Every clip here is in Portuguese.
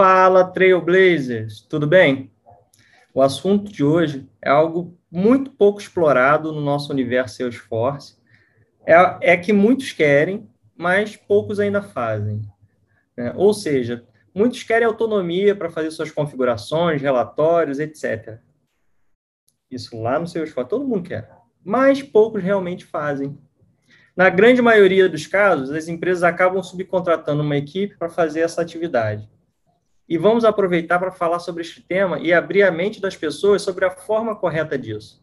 Fala, Trailblazers, tudo bem? O assunto de hoje é algo muito pouco explorado no nosso universo Salesforce. É, é que muitos querem, mas poucos ainda fazem. Né? Ou seja, muitos querem autonomia para fazer suas configurações, relatórios, etc. Isso lá no Salesforce, todo mundo quer. Mas poucos realmente fazem. Na grande maioria dos casos, as empresas acabam subcontratando uma equipe para fazer essa atividade. E vamos aproveitar para falar sobre este tema e abrir a mente das pessoas sobre a forma correta disso.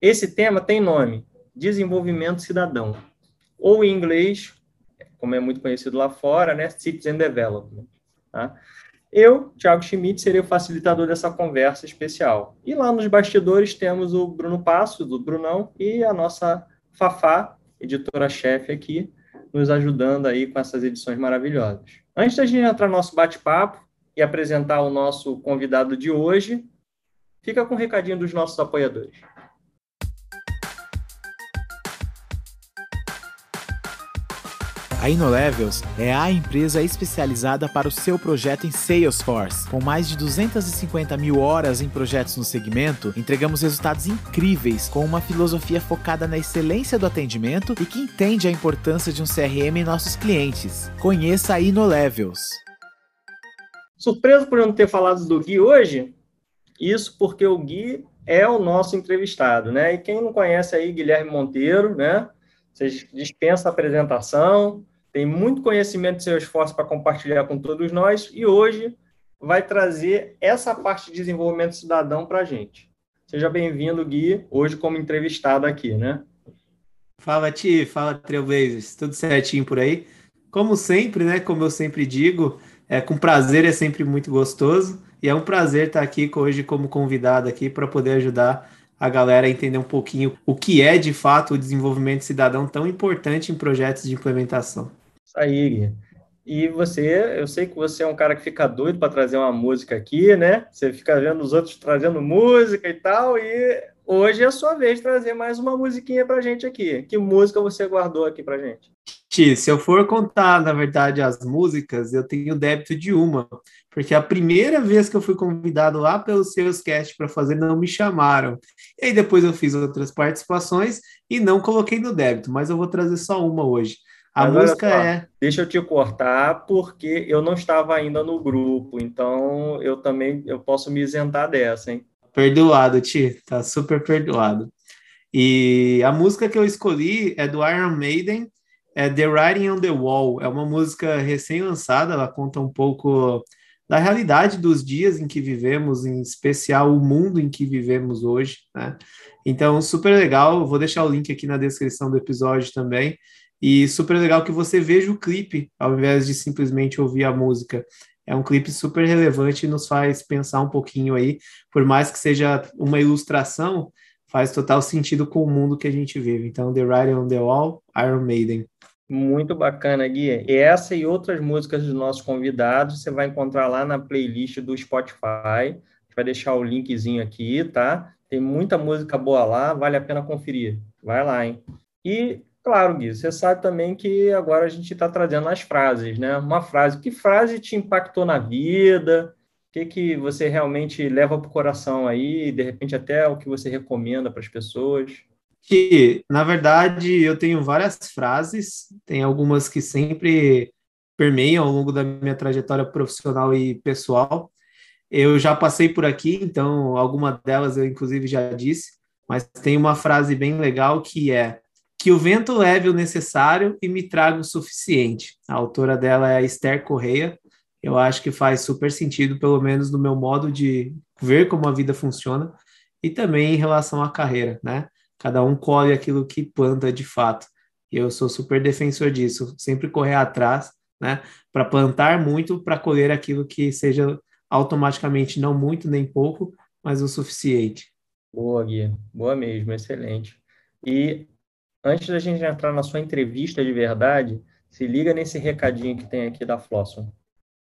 Esse tema tem nome: desenvolvimento cidadão, ou em inglês, como é muito conhecido lá fora, né, Citizen Development. Tá? Eu, Thiago Schmidt, serei o facilitador dessa conversa especial. E lá nos bastidores temos o Bruno Passos, do Brunão, e a nossa Fafá, editora-chefe aqui, nos ajudando aí com essas edições maravilhosas. Antes da gente entrar no nosso bate-papo e apresentar o nosso convidado de hoje, fica com um recadinho dos nossos apoiadores. A InnoLevels é a empresa especializada para o seu projeto em Salesforce. Com mais de 250 mil horas em projetos no segmento, entregamos resultados incríveis com uma filosofia focada na excelência do atendimento e que entende a importância de um CRM em nossos clientes. Conheça a InnoLevels. Surpreso por não ter falado do Gui hoje? Isso porque o Gui é o nosso entrevistado, né? E quem não conhece aí, Guilherme Monteiro, né? Vocês dispensa a apresentação, tem muito conhecimento de seu esforço para compartilhar com todos nós e hoje vai trazer essa parte de desenvolvimento cidadão para a gente. Seja bem-vindo, Gui, hoje como entrevistado aqui, né? Fala, Ti, fala, Trailblazers, tudo certinho por aí? Como sempre, né, como eu sempre digo, é, com prazer é sempre muito gostoso e é um prazer estar aqui hoje como convidado aqui para poder ajudar a galera entender um pouquinho o que é de fato o desenvolvimento cidadão tão importante em projetos de implementação. Aí, Gui. E você, eu sei que você é um cara que fica doido para trazer uma música aqui, né? Você fica vendo os outros trazendo música e tal, e hoje é a sua vez de trazer mais uma musiquinha para gente aqui. Que música você guardou aqui para gente? Se eu for contar, na verdade, as músicas, eu tenho débito de uma, porque a primeira vez que eu fui convidado lá pelo Salescast para fazer, não me chamaram. E aí depois eu fiz outras participações e não coloquei no débito, mas eu vou trazer só uma hoje. A mas música só, é. Deixa eu te cortar, porque eu não estava ainda no grupo, então eu também eu posso me isentar dessa, hein? Perdoado, Ti, tá super perdoado. E a música que eu escolhi é do Iron Maiden, é The Writing on the Wall. É uma música recém-lançada, ela conta um pouco da realidade dos dias em que vivemos, em especial o mundo em que vivemos hoje, né? Então, super legal, vou deixar o link aqui na descrição do episódio também, e super legal que você veja o clipe, ao invés de simplesmente ouvir a música. É um clipe super relevante e nos faz pensar um pouquinho aí, por mais que seja uma ilustração, faz total sentido com o mundo que a gente vive. Então, The Writing on the Wall, Iron Maiden. Muito bacana, Gui. E essa e outras músicas dos nossos convidados você vai encontrar lá na playlist do Spotify. Vai deixar o linkzinho aqui, tá? Tem muita música boa lá, vale a pena conferir. Vai lá, hein? E, claro, Gui, você sabe também que agora a gente está trazendo as frases, né? Uma frase. Que frase te impactou na vida? O que, que você realmente leva para o coração aí? De repente, até o que você recomenda para as pessoas? que, na verdade, eu tenho várias frases, tem algumas que sempre permeiam ao longo da minha trajetória profissional e pessoal. Eu já passei por aqui, então alguma delas eu inclusive já disse, mas tem uma frase bem legal que é que o vento leve o necessário e me traga o suficiente. A autora dela é a Esther Correia. Eu acho que faz super sentido, pelo menos no meu modo de ver como a vida funciona e também em relação à carreira, né? cada um colhe aquilo que planta de fato. E eu sou super defensor disso, sempre correr atrás, né, para plantar muito, para colher aquilo que seja automaticamente não muito nem pouco, mas o suficiente. Boa, Gui. Boa mesmo, excelente. E antes da gente entrar na sua entrevista de verdade, se liga nesse recadinho que tem aqui da Flosson.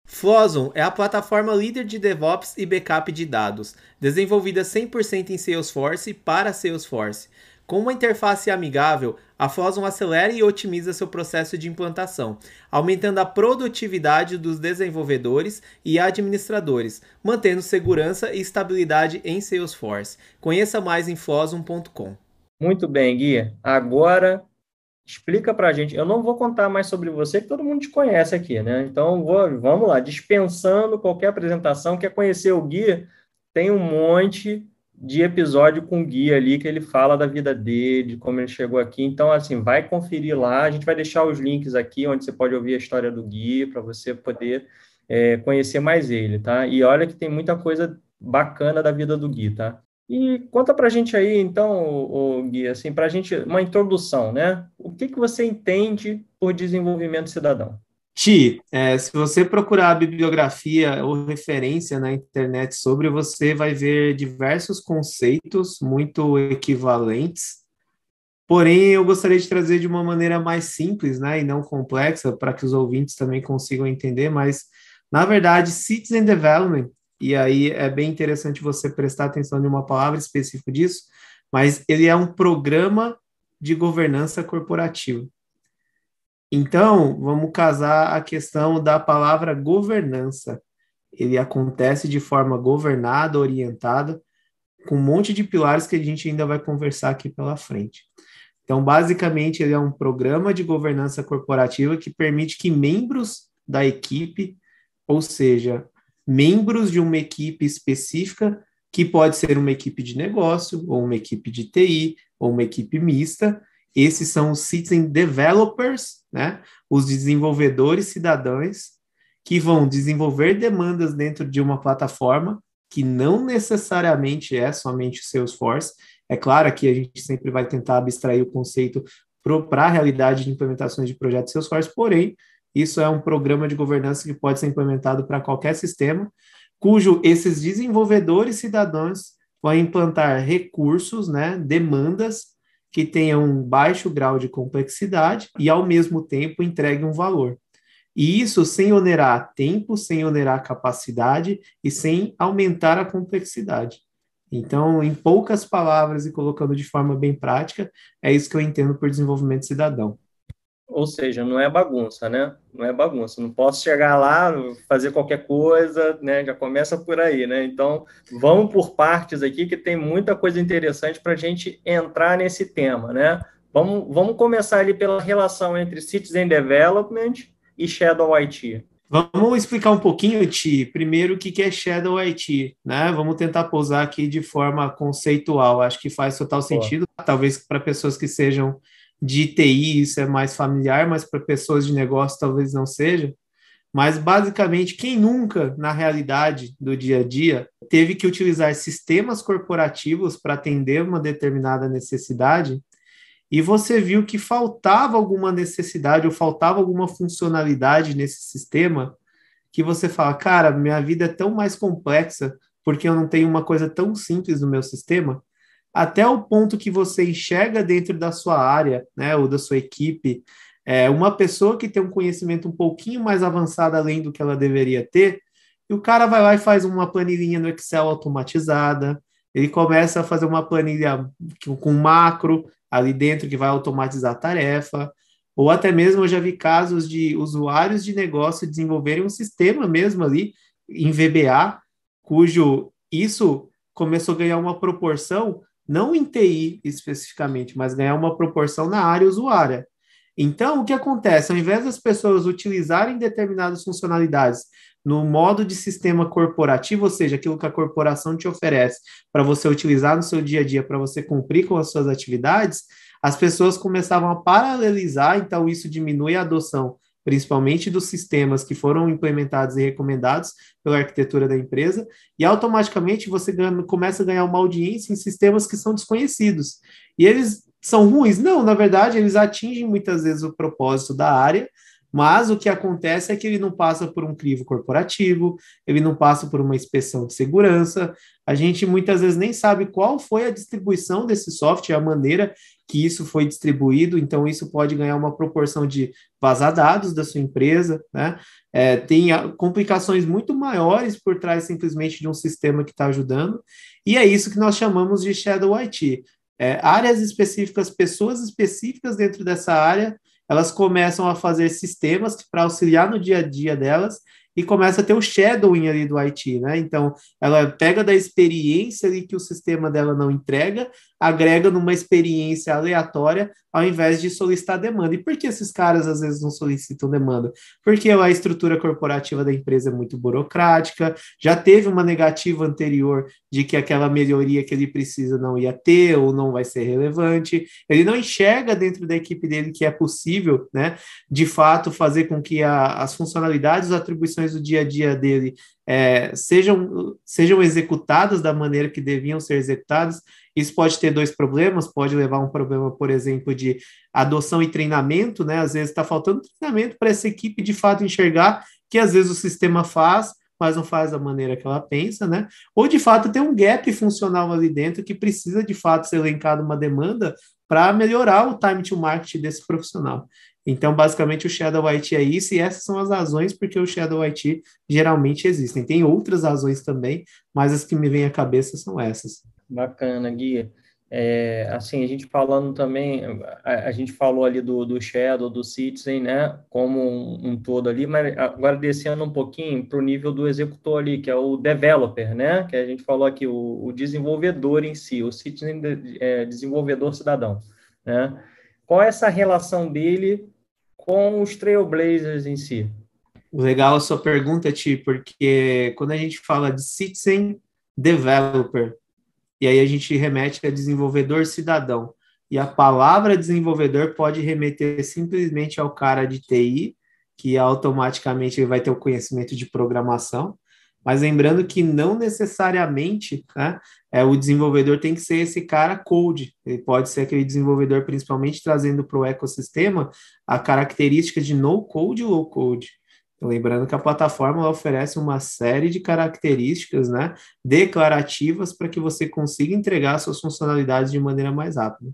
Flosson é a plataforma líder de DevOps e backup de dados, desenvolvida 100% em Salesforce para Salesforce. Com uma interface amigável, A Fosun acelera e otimiza seu processo de implantação, aumentando a produtividade dos desenvolvedores e administradores, mantendo segurança e estabilidade em Salesforce. Conheça mais em fosun.com. Muito bem, Gui. Agora explica para a gente. Eu não vou contar mais sobre você, que todo mundo te conhece aqui, né? Então vou, vamos lá, dispensando qualquer apresentação. Quer conhecer o Gui? Tem um monte de episódio com o Gui ali, que ele fala da vida dele, de como ele chegou aqui. Então, assim, vai conferir lá. A gente vai deixar os links aqui, onde você pode ouvir a história do Gui, para você poder é, conhecer mais ele, tá? E olha que tem muita coisa bacana da vida do Gui, tá? E conta para a gente aí, então, o, Gui, assim, para a gente, uma introdução, né? O que, que você entende por desenvolvimento cidadão? Ti, é, se você procurar a bibliografia ou referência na internet sobre, você vai ver diversos conceitos muito equivalentes. Porém, eu gostaria de trazer de uma maneira mais simples, né, e não complexa, para que os ouvintes também consigam entender. Mas, na verdade, citizen development, e aí é bem interessante você prestar atenção em uma palavra específica disso, mas ele é um programa de governança corporativa. Então, vamos casar a questão da palavra governança. Ele acontece de forma governada, orientada, com um monte de pilares que a gente ainda vai conversar aqui pela frente. Então, basicamente, ele é um programa de governança corporativa que permite que membros da equipe, ou seja, membros de uma equipe específica, que pode ser uma equipe de negócio, ou uma equipe de TI, ou uma equipe mista, esses são os citizen developers, né? Os desenvolvedores cidadãos que vão desenvolver demandas dentro de uma plataforma que não necessariamente é somente o Salesforce. É claro que a gente sempre vai tentar abstrair o conceito para a realidade de implementações de projetos Salesforce, porém, isso é um programa de governança que pode ser implementado para qualquer sistema, cujo esses desenvolvedores cidadãos vão implantar recursos, né, demandas que tenham um baixo grau de complexidade e, ao mesmo tempo, entregue um valor. E isso sem onerar tempo, sem onerar capacidade e sem aumentar a complexidade. Então, em poucas palavras e colocando de forma bem prática, é isso que eu entendo por desenvolvimento cidadão. Ou seja, não é bagunça, né? Não é bagunça. Não posso chegar lá, fazer qualquer coisa, né? Já começa por aí, né? Então, vamos por partes aqui, que tem muita coisa interessante para a gente entrar nesse tema, né? Vamos, vamos começar ali pela relação entre Citizen Development e Shadow IT. Vamos explicar um pouquinho, Ti, primeiro o que é Shadow IT, né? Vamos tentar pousar aqui de forma conceitual. Acho que faz total sentido, Pô. talvez para pessoas que sejam de TI isso é mais familiar, mas para pessoas de negócio talvez não seja. Mas basicamente, quem nunca, na realidade do dia a dia, teve que utilizar sistemas corporativos para atender uma determinada necessidade e você viu que faltava alguma necessidade ou faltava alguma funcionalidade nesse sistema que você fala, cara, minha vida é tão mais complexa porque eu não tenho uma coisa tão simples no meu sistema até o ponto que você enxerga dentro da sua área, né, ou da sua equipe, é, uma pessoa que tem um conhecimento um pouquinho mais avançado além do que ela deveria ter, e o cara vai lá e faz uma planilhinha no Excel automatizada, ele começa a fazer uma planilha com macro ali dentro que vai automatizar a tarefa, ou até mesmo eu já vi casos de usuários de negócio desenvolverem um sistema mesmo ali em VBA, cujo isso começou a ganhar uma proporção não em TI especificamente, mas ganhar uma proporção na área usuária. Então, o que acontece? Ao invés das pessoas utilizarem determinadas funcionalidades no modo de sistema corporativo, ou seja, aquilo que a corporação te oferece para você utilizar no seu dia a dia, para você cumprir com as suas atividades, as pessoas começavam a paralelizar, então isso diminui a adoção principalmente dos sistemas que foram implementados e recomendados pela arquitetura da empresa, e automaticamente você ganha, começa a ganhar uma audiência em sistemas que são desconhecidos. E eles são ruins? Não, na verdade, eles atingem muitas vezes o propósito da área, mas o que acontece é que ele não passa por um crivo corporativo, ele não passa por uma inspeção de segurança. A gente muitas vezes nem sabe qual foi a distribuição desse software, a maneira que isso foi distribuído, então isso pode ganhar uma proporção de vazar dados da sua empresa, né? É, tem complicações muito maiores por trás simplesmente de um sistema que está ajudando, e é isso que nós chamamos de Shadow IT. é, áreas específicas, pessoas específicas dentro dessa área, elas começam a fazer sistemas para auxiliar no dia a dia delas e começa a ter o shadowing ali do IT, né? Então, ela pega da experiência ali que o sistema dela não entrega, agrega numa experiência aleatória, ao invés de solicitar demanda. E por que esses caras às vezes não solicitam demanda? Porque a estrutura corporativa da empresa é muito burocrática, já teve uma negativa anterior de que aquela melhoria que ele precisa não ia ter ou não vai ser relevante. Ele não enxerga dentro da equipe dele que é possível, né, de fato, fazer com que a, as funcionalidades, as atribuições do dia a dia dele é, sejam, sejam executadas da maneira que deviam ser executadas. Isso pode ter dois problemas, pode levar a um problema, por exemplo, de adoção e treinamento, né? Às vezes está faltando treinamento para essa equipe de fato enxergar que às vezes o sistema faz, mas não faz da maneira que ela pensa, né? Ou de fato tem um gap funcional ali dentro que precisa de fato ser elencado uma demanda para melhorar o time to market desse profissional. Então, basicamente, o Shadow IT é isso, e essas são as razões porque o Shadow IT geralmente existem. Tem outras razões também, mas as que me vêm à cabeça são essas. Bacana, Guia. É, assim, a gente falando também, a, a, gente falou ali do, do Shadow, do Citizen, né, como um, um todo ali, mas agora descendo um pouquinho para o nível do executor ali, que é o developer, né, que a gente falou aqui, o, o desenvolvedor em si, o Citizen é, desenvolvedor cidadão, né, qual é essa relação dele com os Trailblazers em si? Legal a sua pergunta, Ti, porque quando a gente fala de Citizen Developer, e aí a gente remete a desenvolvedor cidadão, e a palavra desenvolvedor pode remeter simplesmente ao cara de TI, que automaticamente vai ter o conhecimento de programação, mas lembrando que não necessariamente né, é, o desenvolvedor tem que ser esse cara code. Ele pode ser aquele desenvolvedor, principalmente trazendo para o ecossistema a característica de no code e low code. Lembrando que a plataforma oferece uma série de características né, declarativas para que você consiga entregar suas funcionalidades de maneira mais rápida.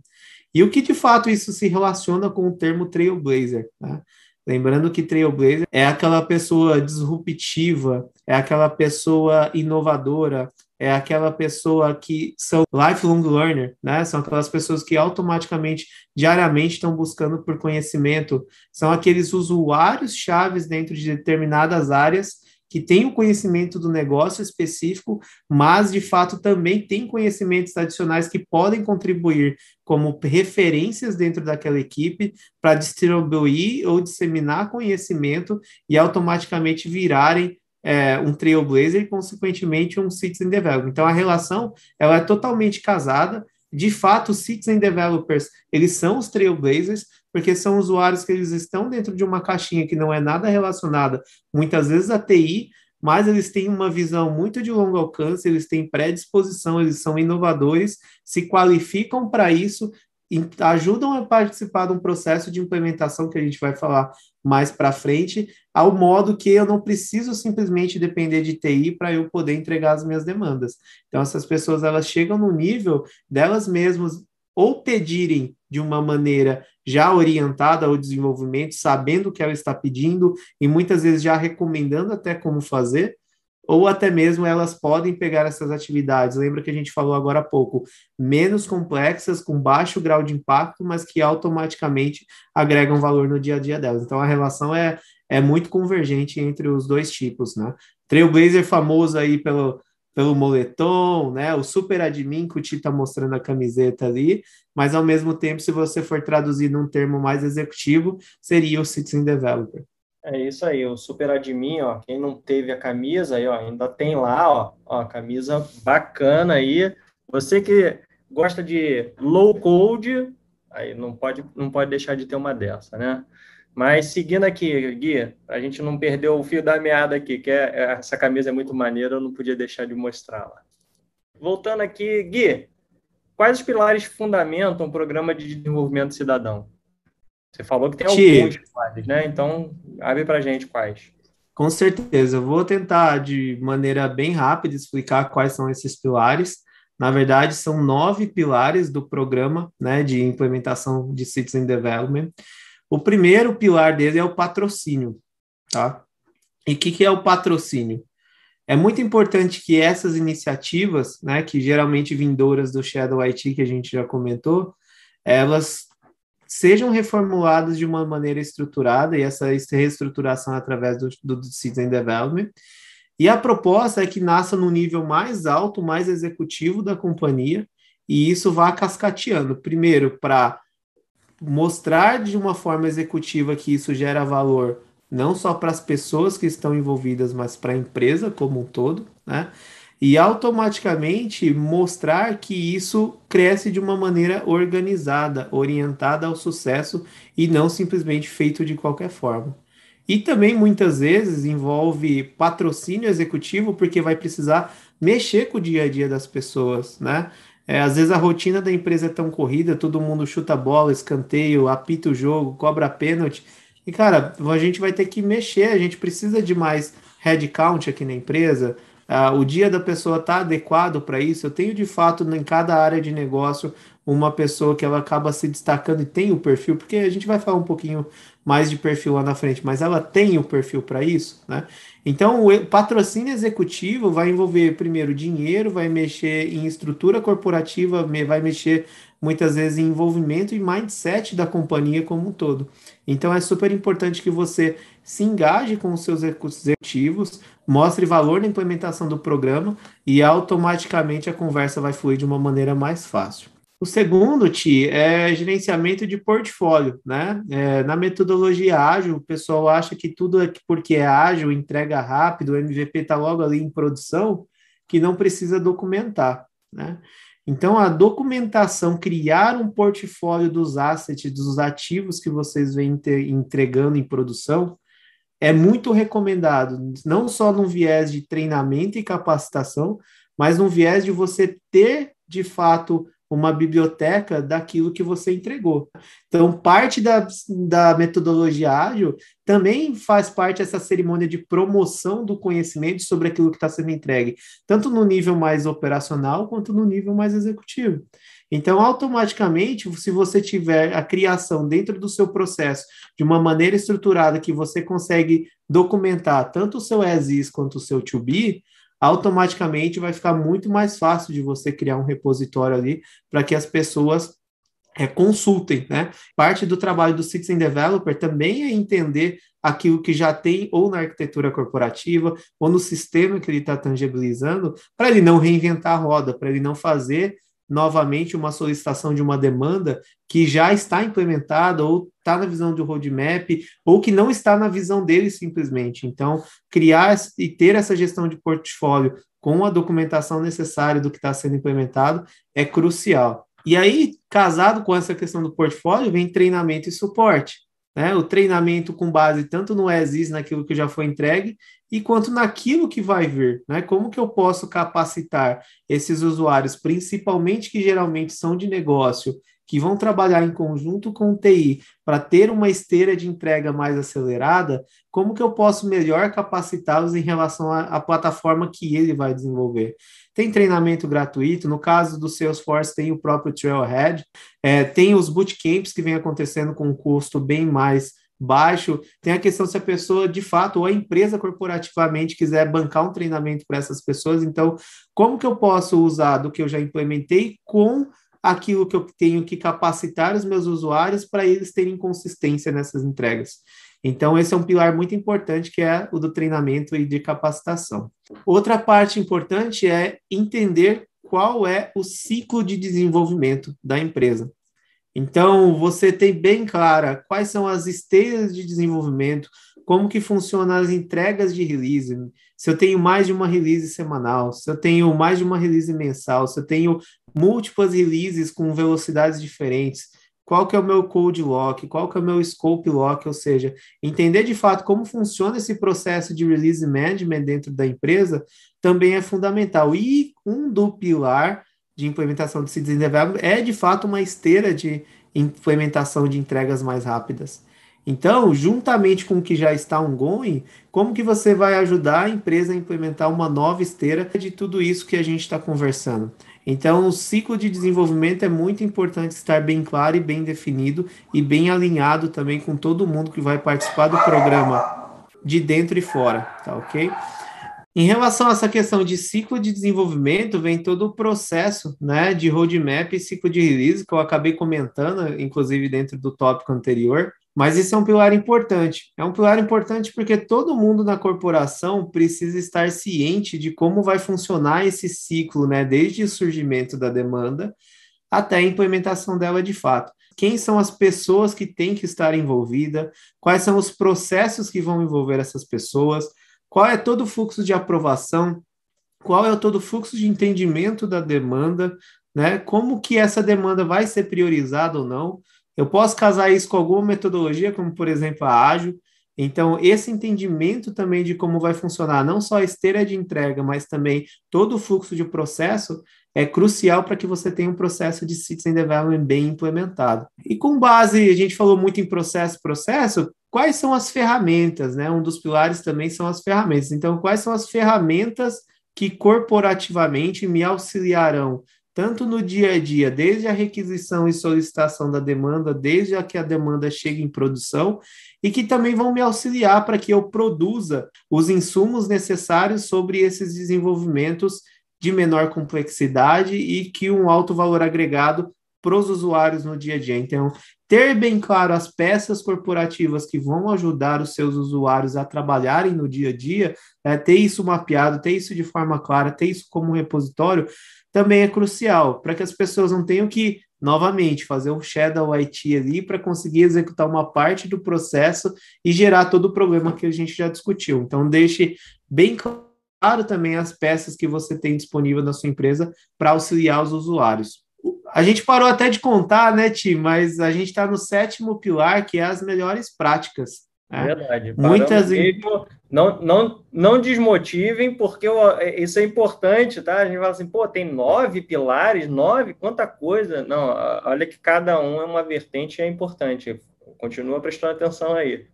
E o que de fato isso se relaciona com o termo Trailblazer? Né? Lembrando que Trailblazer é aquela pessoa disruptiva, é aquela pessoa inovadora, é aquela pessoa que são lifelong learner, né? São aquelas pessoas que automaticamente, diariamente estão buscando por conhecimento, são aqueles usuários chaves dentro de determinadas áreas que têm o conhecimento do negócio específico, mas de fato também têm conhecimentos adicionais que podem contribuir como referências dentro daquela equipe para distribuir ou disseminar conhecimento e automaticamente virarem é, um Trailblazer e, consequentemente, um Citizen Developer. Então, a relação ela é totalmente casada. De fato, os Citizen Developers, eles são os Trailblazers, porque são usuários que eles estão dentro de uma caixinha que não é nada relacionada, muitas vezes, a TI, mas eles têm uma visão muito de longo alcance, eles têm predisposição, eles são inovadores, se qualificam para isso, ajudam a participar de um processo de implementação que a gente vai falar mais para frente, ao modo que eu não preciso simplesmente depender de TI para eu poder entregar as minhas demandas. Então essas pessoas elas chegam no nível delas mesmas ou pedirem de uma maneira já orientada ao desenvolvimento, sabendo o que ela está pedindo e muitas vezes já recomendando até como fazer, ou até mesmo elas podem pegar essas atividades. Lembra que a gente falou agora há pouco, menos complexas, com baixo grau de impacto, mas que automaticamente agregam valor no dia a dia delas. Então a relação é, é muito convergente entre os dois tipos, né? Trailblazer famoso aí pelo, pelo moletom, né? O super admin que o Ti está mostrando a camiseta ali, mas ao mesmo tempo, se você for traduzir num termo mais executivo, seria o Citizen Developer. É isso aí, o Super Admin, ó, quem não teve a camisa aí, ó, ainda tem lá, ó, ó, camisa bacana aí. Você que gosta de low code, aí não pode, não pode deixar de ter uma dessa, né? Mas seguindo aqui, Gui, a gente não perdeu o fio da meada aqui, que é, é, essa camisa é muito maneira, eu não podia deixar de mostrá-la. Voltando aqui, Gui, quais os pilares fundamentam o programa de desenvolvimento cidadão? Você falou que tem alguns pilares, né? Então, abre para gente quais. Com certeza, eu vou tentar de maneira bem rápida explicar quais são esses pilares. Na verdade, são nove pilares do programa né, de implementação de Citizen Development. O primeiro pilar dele é o patrocínio, tá? E o que, que é o patrocínio? É muito importante que essas iniciativas, né, que geralmente vindouras do Shadow IT, que a gente já comentou, elas sejam reformuladas de uma maneira estruturada, e essa reestruturação através do, do Citizen Development. E a proposta é que nasça no nível mais alto, mais executivo da companhia, e isso vá cascateando. Primeiro, para mostrar de uma forma executiva que isso gera valor não só para as pessoas que estão envolvidas, mas para a empresa como um todo, né? E automaticamente mostrar que isso cresce de uma maneira organizada, orientada ao sucesso e não simplesmente feito de qualquer forma. E também muitas vezes envolve patrocínio executivo, porque vai precisar mexer com o dia a dia das pessoas, né? É, às vezes a rotina da empresa é tão corrida, todo mundo chuta bola, escanteio, apita o jogo, cobra pênalti, e, cara, a gente vai ter que mexer, a gente precisa de mais headcount aqui na empresa. Uh, o dia da pessoa está adequado para isso. Eu tenho, de fato, em cada área de negócio, uma pessoa que ela acaba se destacando e tem o perfil, porque a gente vai falar um pouquinho mais de perfil lá na frente, mas ela tem o perfil para isso, né? Então, o patrocínio executivo vai envolver, primeiro, dinheiro, vai mexer em estrutura corporativa, vai mexer muitas vezes em envolvimento e mindset da companhia como um todo. Então é super importante que você se engaje com os seus executivos, mostre valor na implementação do programa e automaticamente a conversa vai fluir de uma maneira mais fácil. O segundo, Ti, é gerenciamento de portfólio, né? É, na metodologia ágil, o pessoal acha que tudo é porque é ágil, entrega rápido, o MVP está logo ali em produção, que não precisa documentar, né? Então, a documentação, criar um portfólio dos assets, dos ativos que vocês vêm entregando em produção, é muito recomendado, não só no viés de treinamento e capacitação, mas no viés de você ter, de fato, uma biblioteca daquilo que você entregou. Então, parte da, da metodologia ágil também faz parte dessa cerimônia de promoção do conhecimento sobre aquilo que está sendo entregue, tanto no nível mais operacional quanto no nível mais executivo. Então, automaticamente, se você tiver a criação dentro do seu processo de uma maneira estruturada que você consegue documentar tanto o seu as quanto o seu to be, automaticamente vai ficar muito mais fácil de você criar um repositório ali para que as pessoas é, consultem, né? Parte do trabalho do Citizen Developer também é entender aquilo que já tem ou na arquitetura corporativa ou no sistema que ele está tangibilizando, para ele não reinventar a roda, para ele não fazer novamente uma solicitação de uma demanda que já está implementada ou está na visão do roadmap ou que não está na visão dele simplesmente. Então, criar e ter essa gestão de portfólio com a documentação necessária do que está sendo implementado é crucial. E aí, casado com essa questão do portfólio, vem treinamento e suporte né? O treinamento com base tanto no ESIS, naquilo que já foi entregue, e quanto naquilo que vai vir, né? Como que eu posso capacitar esses usuários, principalmente que geralmente são de negócio, que vão trabalhar em conjunto com o TI para ter uma esteira de entrega mais acelerada, como que eu posso melhor capacitá-los em relação à, à plataforma que ele vai desenvolver? Tem treinamento gratuito, no caso do Salesforce tem o próprio Trailhead, é, tem os bootcamps que vem acontecendo com um custo bem mais baixo. Tem a questão se a pessoa, de fato, ou a empresa corporativamente quiser bancar um treinamento para essas pessoas. Então, como que eu posso usar do que eu já implementei com aquilo que eu tenho que capacitar os meus usuários para eles terem consistência nessas entregas? Então, esse é um pilar muito importante, que é o do treinamento e de capacitação. Outra parte importante é entender qual é o ciclo de desenvolvimento da empresa. Então, você tem bem clara quais são as esteiras de desenvolvimento, como que funcionam as entregas de release, se eu tenho mais de uma release semanal, se eu tenho mais de uma release mensal, se eu tenho múltiplas releases com velocidades diferentes, qual que é o meu code lock, qual que é o meu scope lock, ou seja, entender de fato como funciona esse processo de release management dentro da empresa também é fundamental. E um do pilar de implementação de Citizen Development é de fato uma esteira de implementação de entregas mais rápidas. Então, juntamente com o que já está ongoing, como que você vai ajudar a empresa a implementar uma nova esteira de tudo isso que a gente está conversando? Então, o ciclo de desenvolvimento é muito importante estar bem claro e bem definido e bem alinhado também com todo mundo que vai participar do programa de dentro e fora, tá ok? Em relação a essa questão de ciclo de desenvolvimento, vem todo o processo né, de roadmap e ciclo de release, que eu acabei comentando, inclusive dentro do tópico anterior. Mas isso é um pilar importante. É um pilar importante porque todo mundo na corporação precisa estar ciente de como vai funcionar esse ciclo, né, desde o surgimento da demanda até a implementação dela de fato. Quem são as pessoas que têm que estar envolvidas? Quais são os processos que vão envolver essas pessoas? Qual é todo o fluxo de aprovação? Qual é todo o fluxo de entendimento da demanda? Né? Como que essa demanda vai ser priorizada ou não? Eu posso casar isso com alguma metodologia, como por exemplo a ágil. Então, esse entendimento também de como vai funcionar não só a esteira de entrega, mas também todo o fluxo de processo é crucial para que você tenha um processo de citizen development bem implementado. E com base, a gente falou muito em processo, processo, quais são as ferramentas, né? Um dos pilares também são as ferramentas. Então, quais são as ferramentas que corporativamente me auxiliarão tanto no dia a dia, desde a requisição e solicitação da demanda, desde a que a demanda chegue em produção, e que também vão me auxiliar para que eu produza os insumos necessários sobre esses desenvolvimentos de menor complexidade e que um alto valor agregado para os usuários no dia a dia. Então, ter bem claro as peças corporativas que vão ajudar os seus usuários a trabalharem no dia a dia, é, ter isso mapeado, ter isso de forma clara, ter isso como um repositório, também é crucial, para que as pessoas não tenham que, novamente, fazer um shadow IT ali para conseguir executar uma parte do processo e gerar todo o problema que a gente já discutiu. Então, deixe bem claro também as peças que você tem disponível na sua empresa para auxiliar os usuários. A gente parou até de contar, né, Ti? Mas a gente está no sétimo pilar, que é as melhores práticas. É. Verdade. Muitas mesmo, não, não, não desmotivem, porque é, isso é importante, tá? A gente fala assim, pô, tem nove pilares, nove, quanta coisa. Não, olha que cada um é uma vertente e é importante. Continua prestando atenção aí.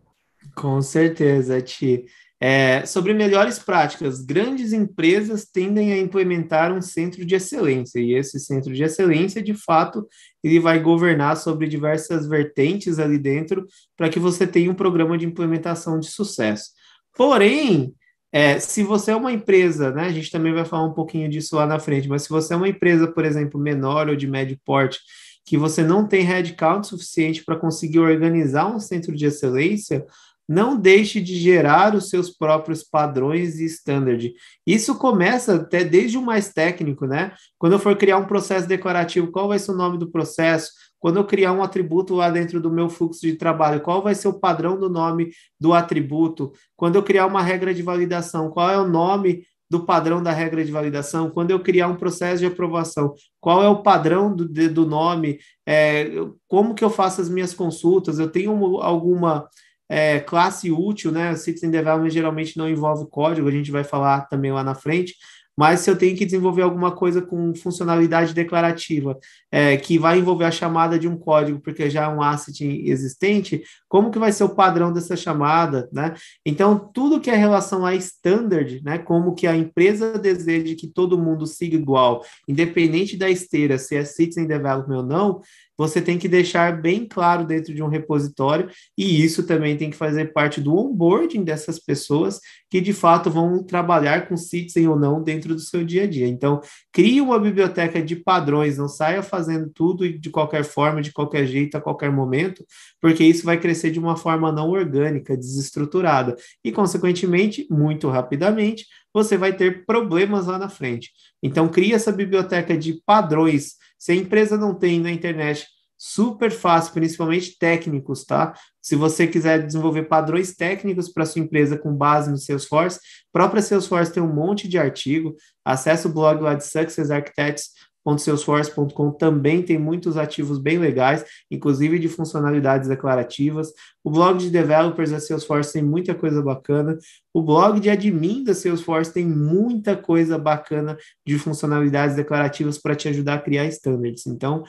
Com certeza, Ti. É, sobre melhores práticas, grandes empresas tendem a implementar um centro de excelência, e esse centro de excelência, de fato, ele vai governar sobre diversas vertentes ali dentro para que você tenha um programa de implementação de sucesso. Porém, é, se você é uma empresa, né, a gente também vai falar um pouquinho disso lá na frente, mas se você é uma empresa, por exemplo, menor ou de médio porte, que você não tem headcount suficiente para conseguir organizar um centro de excelência, não deixe de gerar os seus próprios padrões e standard. Isso começa até desde o mais técnico, né? Quando eu for criar um processo declarativo, qual vai ser o nome do processo? Quando eu criar um atributo lá dentro do meu fluxo de trabalho, qual vai ser o padrão do nome do atributo? Quando eu criar uma regra de validação, qual é o nome do padrão da regra de validação, quando eu criar um processo de aprovação, qual é o padrão do, do nome, é, como que eu faço as minhas consultas, eu tenho alguma é, classe útil, né? Citizen Development geralmente não envolve código, a gente vai falar também lá na frente, mas se eu tenho que desenvolver alguma coisa com funcionalidade declarativa, é, que vai envolver a chamada de um código, porque já é um asset existente, como que vai ser o padrão dessa chamada, né? Então, tudo que é relação a standard, né, como que a empresa deseja que todo mundo siga igual, independente da esteira, se é Citizen Development ou não, você tem que deixar bem claro dentro de um repositório, e isso também tem que fazer parte do onboarding dessas pessoas que de fato vão trabalhar com Citizen ou não dentro do seu dia a dia. Então, crie uma biblioteca de padrões, não saia fazendo tudo de qualquer forma, de qualquer jeito, a qualquer momento, porque isso vai crescer de uma forma não orgânica, desestruturada, e, consequentemente, muito rapidamente, você vai ter problemas lá na frente. Então, crie essa biblioteca de padrões se a empresa não tem na internet, super fácil, principalmente técnicos, tá? Se você quiser desenvolver padrões técnicos para sua empresa com base no Salesforce, própria Salesforce tem um monte de artigo. Acesse o blog lá de Success Architects Salesforce.com também tem muitos ativos bem legais, inclusive de funcionalidades declarativas. O blog de developers da Salesforce tem muita coisa bacana. O blog de admin da Salesforce tem muita coisa bacana de funcionalidades declarativas para te ajudar a criar standards. Então,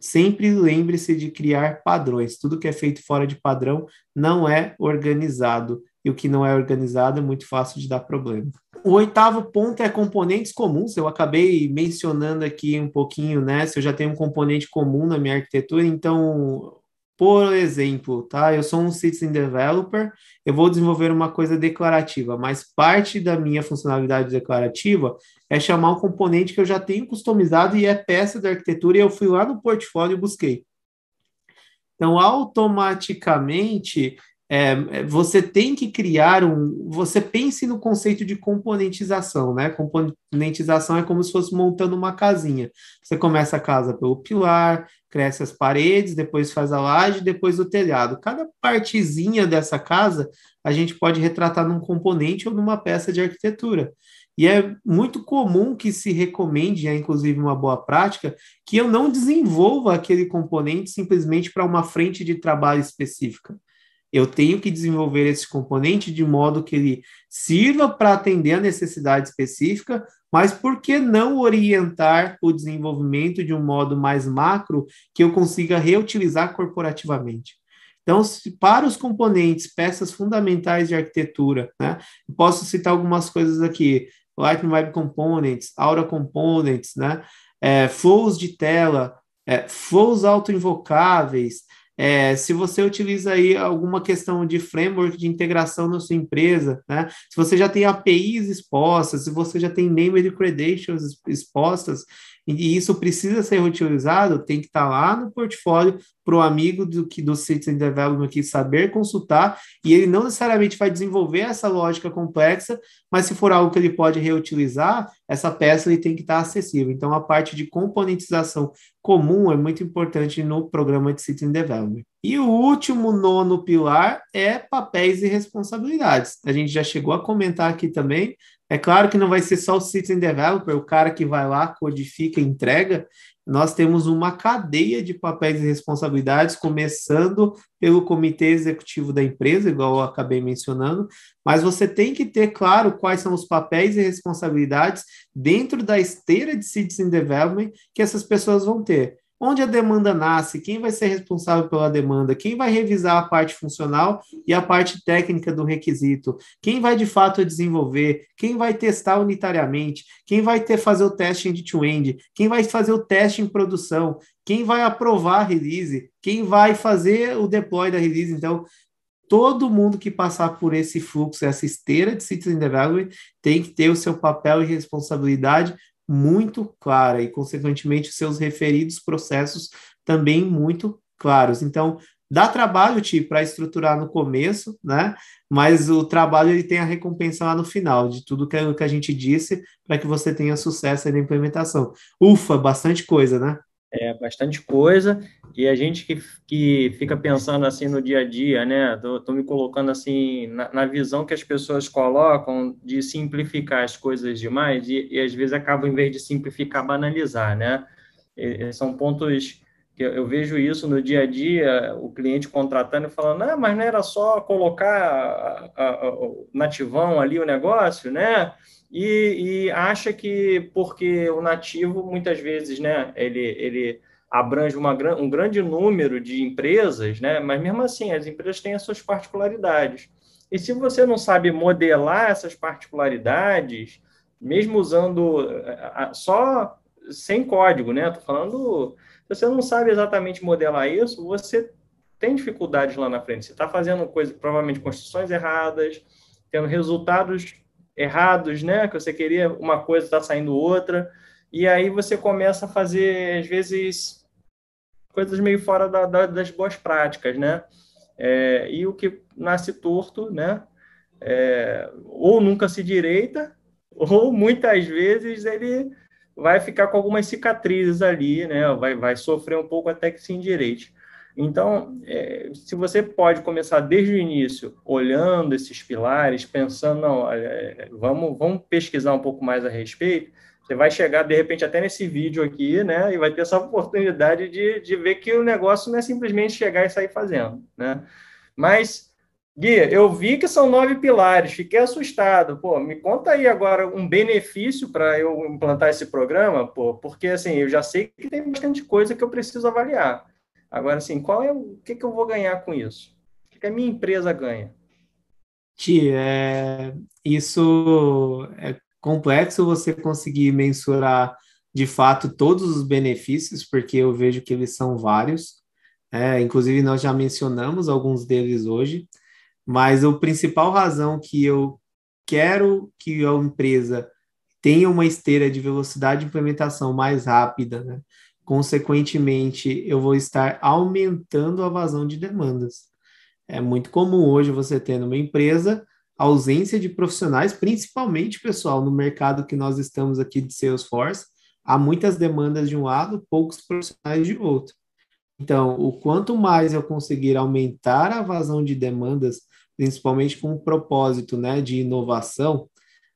sempre lembre-se de criar padrões. Tudo que é feito fora de padrão não é organizado. E o que não é organizado é muito fácil de dar problema. O oitavo ponto é componentes comuns. Eu acabei mencionando aqui um pouquinho, né? Se eu já tenho um componente comum na minha arquitetura, então por exemplo, tá? Eu sou um citizen developer, eu vou desenvolver uma coisa declarativa, mas parte da minha funcionalidade declarativa é chamar um componente que eu já tenho customizado e é peça da arquitetura e eu fui lá no portfólio e busquei. Então, automaticamente, é, é, você tem que criar um. Você pense no conceito de componentização, né? Componentização é como se fosse montando uma casinha. Você começa a casa pelo pilar, cresce as paredes, depois faz a laje, depois o telhado. Cada partezinha dessa casa a gente pode retratar num componente ou numa peça de arquitetura. E é muito comum que se recomende, é inclusive uma boa prática, que eu não desenvolva aquele componente simplesmente para uma frente de trabalho específica. Eu tenho que desenvolver esse componente de modo que ele sirva para atender a necessidade específica, mas por que não orientar o desenvolvimento de um modo mais macro que eu consiga reutilizar corporativamente? Então, para os componentes, peças fundamentais de arquitetura, né, posso citar algumas coisas aqui: Lightning Web Components, Aura Components, né, é, flows de tela, é, flows autoinvocáveis, é, se você utiliza aí alguma questão de framework de integração na sua empresa, né? Se você já tem APIs expostas, se você já tem named credentials expostas, e isso precisa ser reutilizado, tem que estar lá no portfólio para o amigo do que do Citizen Development aqui saber consultar, e ele não necessariamente vai desenvolver essa lógica complexa, mas se for algo que ele pode reutilizar, essa peça ele tem que estar acessível. Então, a parte de componentização comum é muito importante no programa de Citizen Development. E o último nono pilar é papéis e responsabilidades. A gente já chegou a comentar aqui também, é claro que não vai ser só o Citizen Developer, o cara que vai lá, codifica entrega. Nós temos uma cadeia de papéis e responsabilidades, começando pelo comitê executivo da empresa, igual eu acabei mencionando, mas você tem que ter claro quais são os papéis e responsabilidades dentro da esteira de Citizen Development que essas pessoas vão ter onde a demanda nasce, quem vai ser responsável pela demanda, quem vai revisar a parte funcional e a parte técnica do requisito, quem vai de fato desenvolver, quem vai testar unitariamente, quem vai ter fazer o teste end-to-end, quem vai fazer o teste em produção, quem vai aprovar a release, quem vai fazer o deploy da release. Então, todo mundo que passar por esse fluxo, essa esteira de Citizen Development, tem que ter o seu papel e responsabilidade muito clara e, consequentemente, seus referidos processos também muito claros. Então, dá trabalho, Ti, para estruturar no começo, né? Mas o trabalho ele tem a recompensa lá no final de tudo que, que a gente disse para que você tenha sucesso na implementação. Ufa, bastante coisa, né? É, bastante coisa, e a gente que, que fica pensando assim no dia a dia, né? Tô, tô me colocando assim na, na, visão que as pessoas colocam de simplificar as coisas demais, e, e às vezes acaba, em vez de simplificar, banalizar, né? E, são pontos que eu, eu, vejo isso no dia a dia, o cliente contratando e falando, ah, mas não era só colocar a, a, a, o nativão ali o negócio, né? E, e, acha que porque o nativo muitas vezes, né, ele, ele abrange uma, um grande número de empresas, né, mas mesmo assim as empresas têm as suas particularidades. E se você não sabe modelar essas particularidades, mesmo usando só sem código, né? Tô falando, se você não sabe exatamente modelar isso, você tem dificuldades lá na frente. Você está fazendo coisas, provavelmente construções erradas, tendo resultados errados, né? Que você queria uma coisa, está saindo outra. E aí você começa a fazer, às vezes, coisas meio fora da, da, das boas práticas, né? É, e o que nasce torto, né? É, ou nunca se direita, ou muitas vezes ele vai ficar com algumas cicatrizes ali, né? Vai, vai sofrer um pouco até que se endireite. Então, é, se você pode começar desde o início, olhando esses pilares, pensando, não, é, vamos, vamos pesquisar um pouco mais a respeito, você vai chegar, de repente, até nesse vídeo aqui, né, e vai ter essa oportunidade de, de ver que o negócio não é simplesmente chegar e sair fazendo, né? Mas, Gui, eu vi que são nove pilares, fiquei assustado. Pô, me conta aí agora um benefício para eu implantar esse programa, pô, porque, assim, eu já sei que tem bastante coisa que eu preciso avaliar. Agora, assim, qual é o, que, que eu vou ganhar com isso? O que, que a minha empresa ganha? Ti, é, isso é complexo você conseguir mensurar de fato todos os benefícios, porque eu vejo que eles são vários. É, inclusive, nós já mencionamos alguns deles hoje, mas a principal razão que eu quero que a empresa tenha uma esteira de velocidade de implementação mais rápida, né? Consequentemente, eu vou estar aumentando a vazão de demandas. É muito comum hoje você ter numa empresa ausência de profissionais, principalmente, pessoal, no mercado que nós estamos aqui de Salesforce, há muitas demandas de um lado, poucos profissionais de outro. Então, o quanto mais eu conseguir aumentar a vazão de demandas, principalmente com o propósito né, de inovação,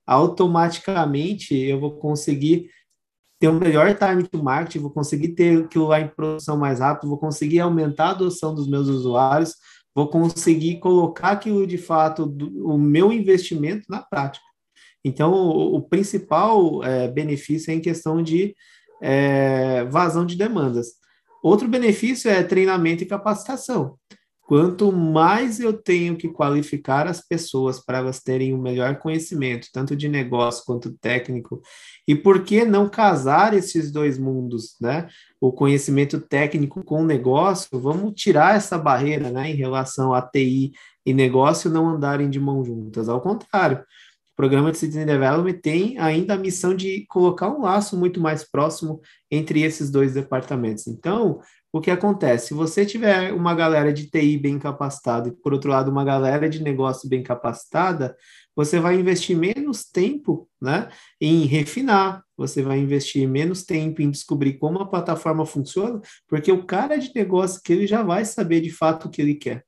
automaticamente eu vou conseguir ter um melhor time to market, vou conseguir ter aquilo lá em produção mais rápido, vou conseguir aumentar a adoção dos meus usuários, vou conseguir colocar aquilo de fato, do, o meu investimento na prática. Então, o, o principal é, benefício é em questão de é, vazão de demandas. Outro benefício é treinamento e capacitação. Quanto mais eu tenho que qualificar as pessoas para elas terem o um melhor conhecimento, tanto de negócio quanto técnico, e por que não casar esses dois mundos, né? O conhecimento técnico com o negócio, vamos tirar essa barreira, né, em relação a TI e negócio não andarem de mão juntas. Ao contrário, o programa de Citizen Development tem ainda a missão de colocar um laço muito mais próximo entre esses dois departamentos. Então, o que acontece? Se você tiver uma galera de TI bem capacitada e, por outro lado, uma galera de negócio bem capacitada, você vai investir menos tempo né, em refinar, você vai investir menos tempo em descobrir como a plataforma funciona, porque o cara de negócio que ele já vai saber de fato o que ele quer.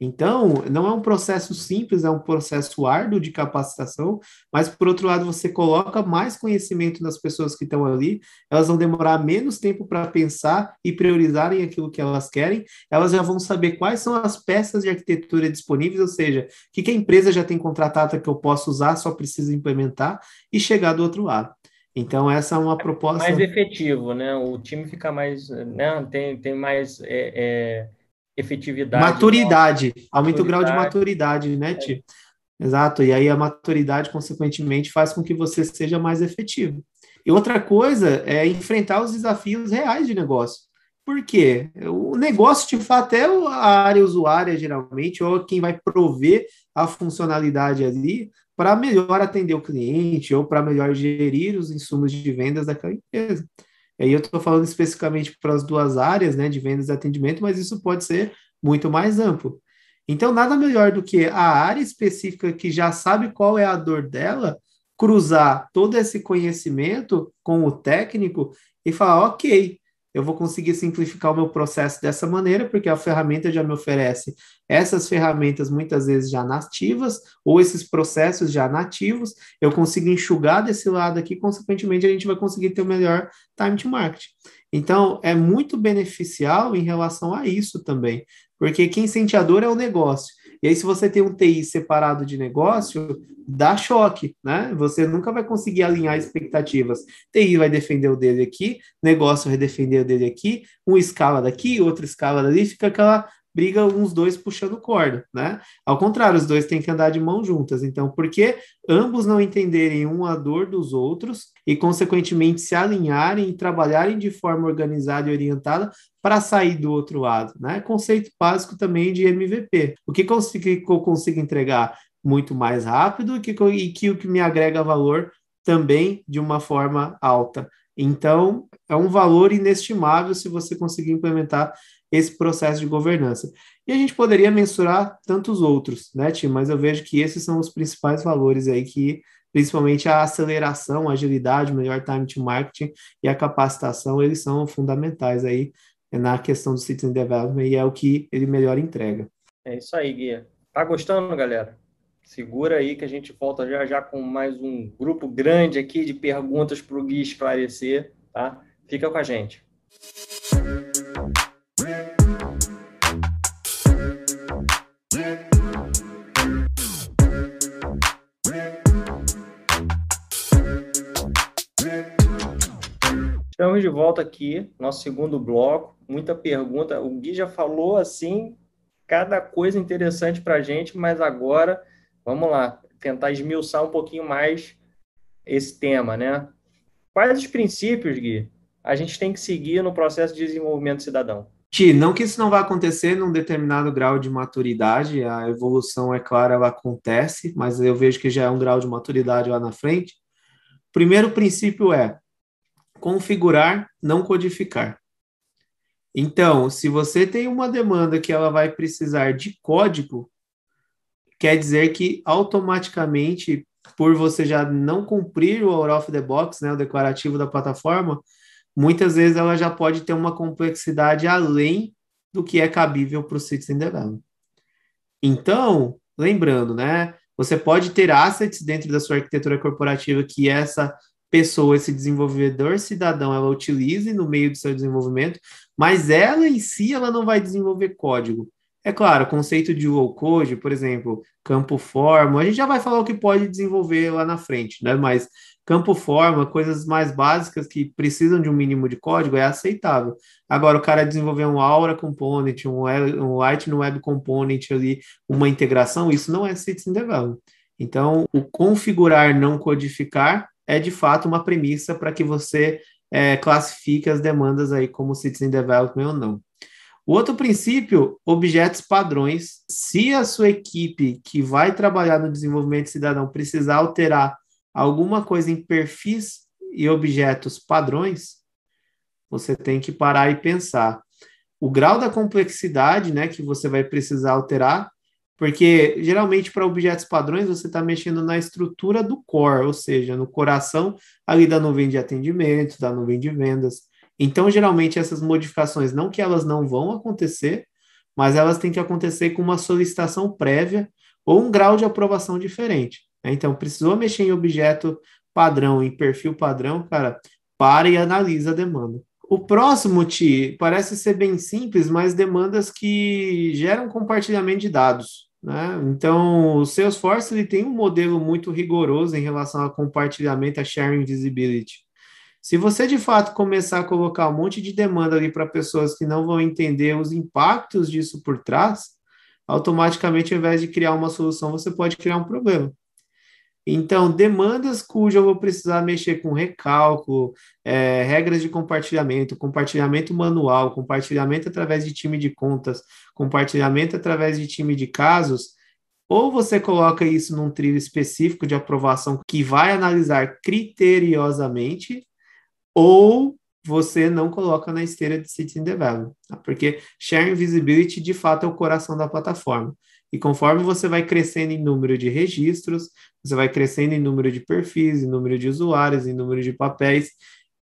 Então, não é um processo simples, é um processo árduo de capacitação, mas por outro lado, você coloca mais conhecimento nas pessoas que estão ali, elas vão demorar menos tempo para pensar e priorizarem aquilo que elas querem, elas já vão saber quais são as peças de arquitetura disponíveis, ou seja, o que, que a empresa já tem contratado que eu posso usar, só preciso implementar e chegar do outro lado. Então, essa é uma proposta. Mais efetivo, né? O time fica mais. Né? Tem, tem mais. É, é efetividade. Maturidade, aumenta o grau de maturidade, né, Ti? É. Exato, e aí a maturidade, consequentemente, faz com que você seja mais efetivo. E outra coisa é enfrentar os desafios reais de negócio. Por quê? O negócio, de fato, é a área usuária, geralmente, ou quem vai prover a funcionalidade ali para melhor atender o cliente ou para melhor gerir os insumos de vendas daquela empresa. E aí eu estou falando especificamente para as duas áreas, né, de vendas e atendimento, mas isso pode ser muito mais amplo. Então, nada melhor do que a área específica que já sabe qual é a dor dela, cruzar todo esse conhecimento com o técnico e falar, ok, eu vou conseguir simplificar o meu processo dessa maneira, porque a ferramenta já me oferece essas ferramentas muitas vezes já nativas, ou esses processos já nativos, eu consigo enxugar desse lado aqui, consequentemente a gente vai conseguir ter o melhor time to market. Então, é muito beneficial em relação a isso também, porque quem sente a dor é o negócio. E aí, se você tem um TI separado de negócio, dá choque, né? Você nunca vai conseguir alinhar expectativas. TI vai defender o dele aqui, negócio vai defender o dele aqui, um escala daqui, outro escala dali, fica aquela briga uns dois puxando corda, né? Ao contrário, os dois têm que andar de mão juntas. Então, por que ambos não entenderem um a dor dos outros e, consequentemente, se alinharem e trabalharem de forma organizada e orientada para sair do outro lado, né? Conceito básico também de MVP. O que, que eu consigo entregar muito mais rápido e que, e que o que me agrega valor também de uma forma alta. Então, é um valor inestimável se você conseguir implementar esse processo de governança. E a gente poderia mensurar tantos outros, né, Tim? Mas eu vejo que esses são os principais valores aí que, principalmente a aceleração, a agilidade, melhor time to marketing e a capacitação, eles são fundamentais aí na questão do citizen development e é o que ele melhor entrega. É isso aí, Guia. Tá gostando, galera? Segura aí que a gente volta já já com mais um grupo grande aqui de perguntas para o Gui esclarecer, tá? Fica com a gente. Estamos de volta aqui, nosso segundo bloco. Muita pergunta. O Gui já falou assim, cada coisa interessante para a gente, mas agora vamos lá, tentar esmiuçar um pouquinho mais esse tema, né? Quais os princípios, Gui, a gente tem que seguir no processo de desenvolvimento cidadão? Ti, não que isso não vai acontecer num determinado grau de maturidade, a evolução, é claro, ela acontece, mas eu vejo que já é um grau de maturidade lá na frente. Primeiro princípio é configurar, não codificar. Então, se você tem uma demanda que ela vai precisar de código, quer dizer que automaticamente, por você já não cumprir o out of the box, né, o declarativo da plataforma, muitas vezes ela já pode ter uma complexidade além do que é cabível para o Citizen Development. Então, lembrando, né, você pode ter assets dentro da sua arquitetura corporativa que essa pessoa, esse desenvolvedor cidadão, ela utilize no meio do seu desenvolvimento, mas ela em si ela não vai desenvolver código. É claro, o conceito de low code, por exemplo, campo forma, a gente já vai falar o que pode desenvolver lá na frente, né? Mas campo forma, coisas mais básicas que precisam de um mínimo de código é aceitável. Agora, o cara desenvolver um Aura Component, um, um Lightning Web Component ali, uma integração, isso não é Citizen Development. Então, o configurar, não codificar, é de fato uma premissa para que você é, classifique as demandas aí como Citizen Development ou não. O outro princípio, objetos padrões. Se a sua equipe que vai trabalhar no desenvolvimento cidadão precisar alterar alguma coisa em perfis e objetos padrões, você tem que parar e pensar. O grau da complexidade né, que você vai precisar alterar, porque geralmente para objetos padrões você está mexendo na estrutura do core, ou seja, no coração ali da nuvem de atendimento, da nuvem de vendas. Então, geralmente, essas modificações, não que elas não vão acontecer, mas elas têm que acontecer com uma solicitação prévia ou um grau de aprovação diferente. Né? Então, precisou mexer em objeto padrão, em perfil padrão, cara, para e analisa a demanda. O próximo, Ti, parece ser bem simples, mas demandas que geram compartilhamento de dados. Né? Então, o Salesforce ele tem um modelo muito rigoroso em relação a compartilhamento, a sharing visibility. Se você de fato começar a colocar um monte de demanda ali para pessoas que não vão entender os impactos disso por trás, automaticamente, ao invés de criar uma solução, você pode criar um problema. Então, demandas cujo eu vou precisar mexer com recálculo, é, regras de compartilhamento, compartilhamento manual, compartilhamento através de time de contas, compartilhamento através de time de casos, ou você coloca isso num trilho específico de aprovação que vai analisar criteriosamente, ou você não coloca na esteira de Citizen Development, tá? porque Sharing Visibility de fato é o coração da plataforma. E conforme você vai crescendo em número de registros, você vai crescendo em número de perfis, em número de usuários, em número de papéis,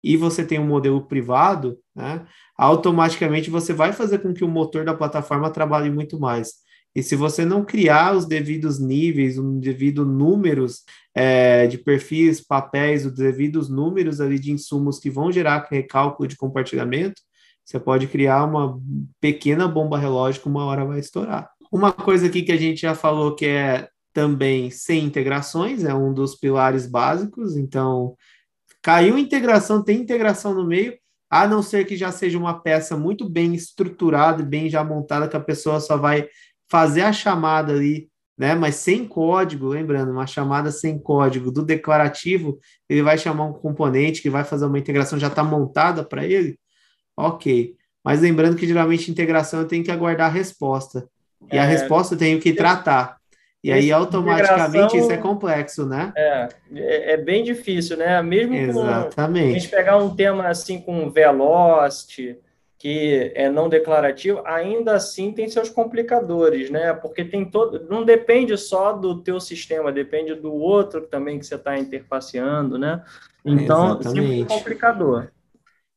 e você tem um modelo privado, né, automaticamente você vai fazer com que o motor da plataforma trabalhe muito mais. E se você não criar os devidos níveis, os devidos números é, de perfis, papéis, os devidos números ali de insumos que vão gerar recálculo de compartilhamento, você pode criar uma pequena bomba relógio que uma hora vai estourar. Uma coisa aqui que a gente já falou que é também sem integrações, é um dos pilares básicos. Então, caiu integração, tem integração no meio, a não ser que já seja uma peça muito bem estruturada, bem já montada, que a pessoa só vai fazer a chamada ali, né? Mas sem código, lembrando, uma chamada sem código do declarativo, ele vai chamar um componente que vai fazer uma integração já está montada para ele. Ok. Mas lembrando que geralmente integração eu tenho que aguardar a resposta. E é, a resposta eu tenho que tratar. E aí, automaticamente, isso é complexo, né? É, é, é bem difícil, né? Mesmo Exatamente. Com, a gente pegar um tema assim com velocity, que é não declarativo, ainda assim tem seus complicadores, né? Porque tem todo, não depende só do teu sistema, depende do outro também que você está interfaceando, né? Então, Exatamente. sempre um complicador.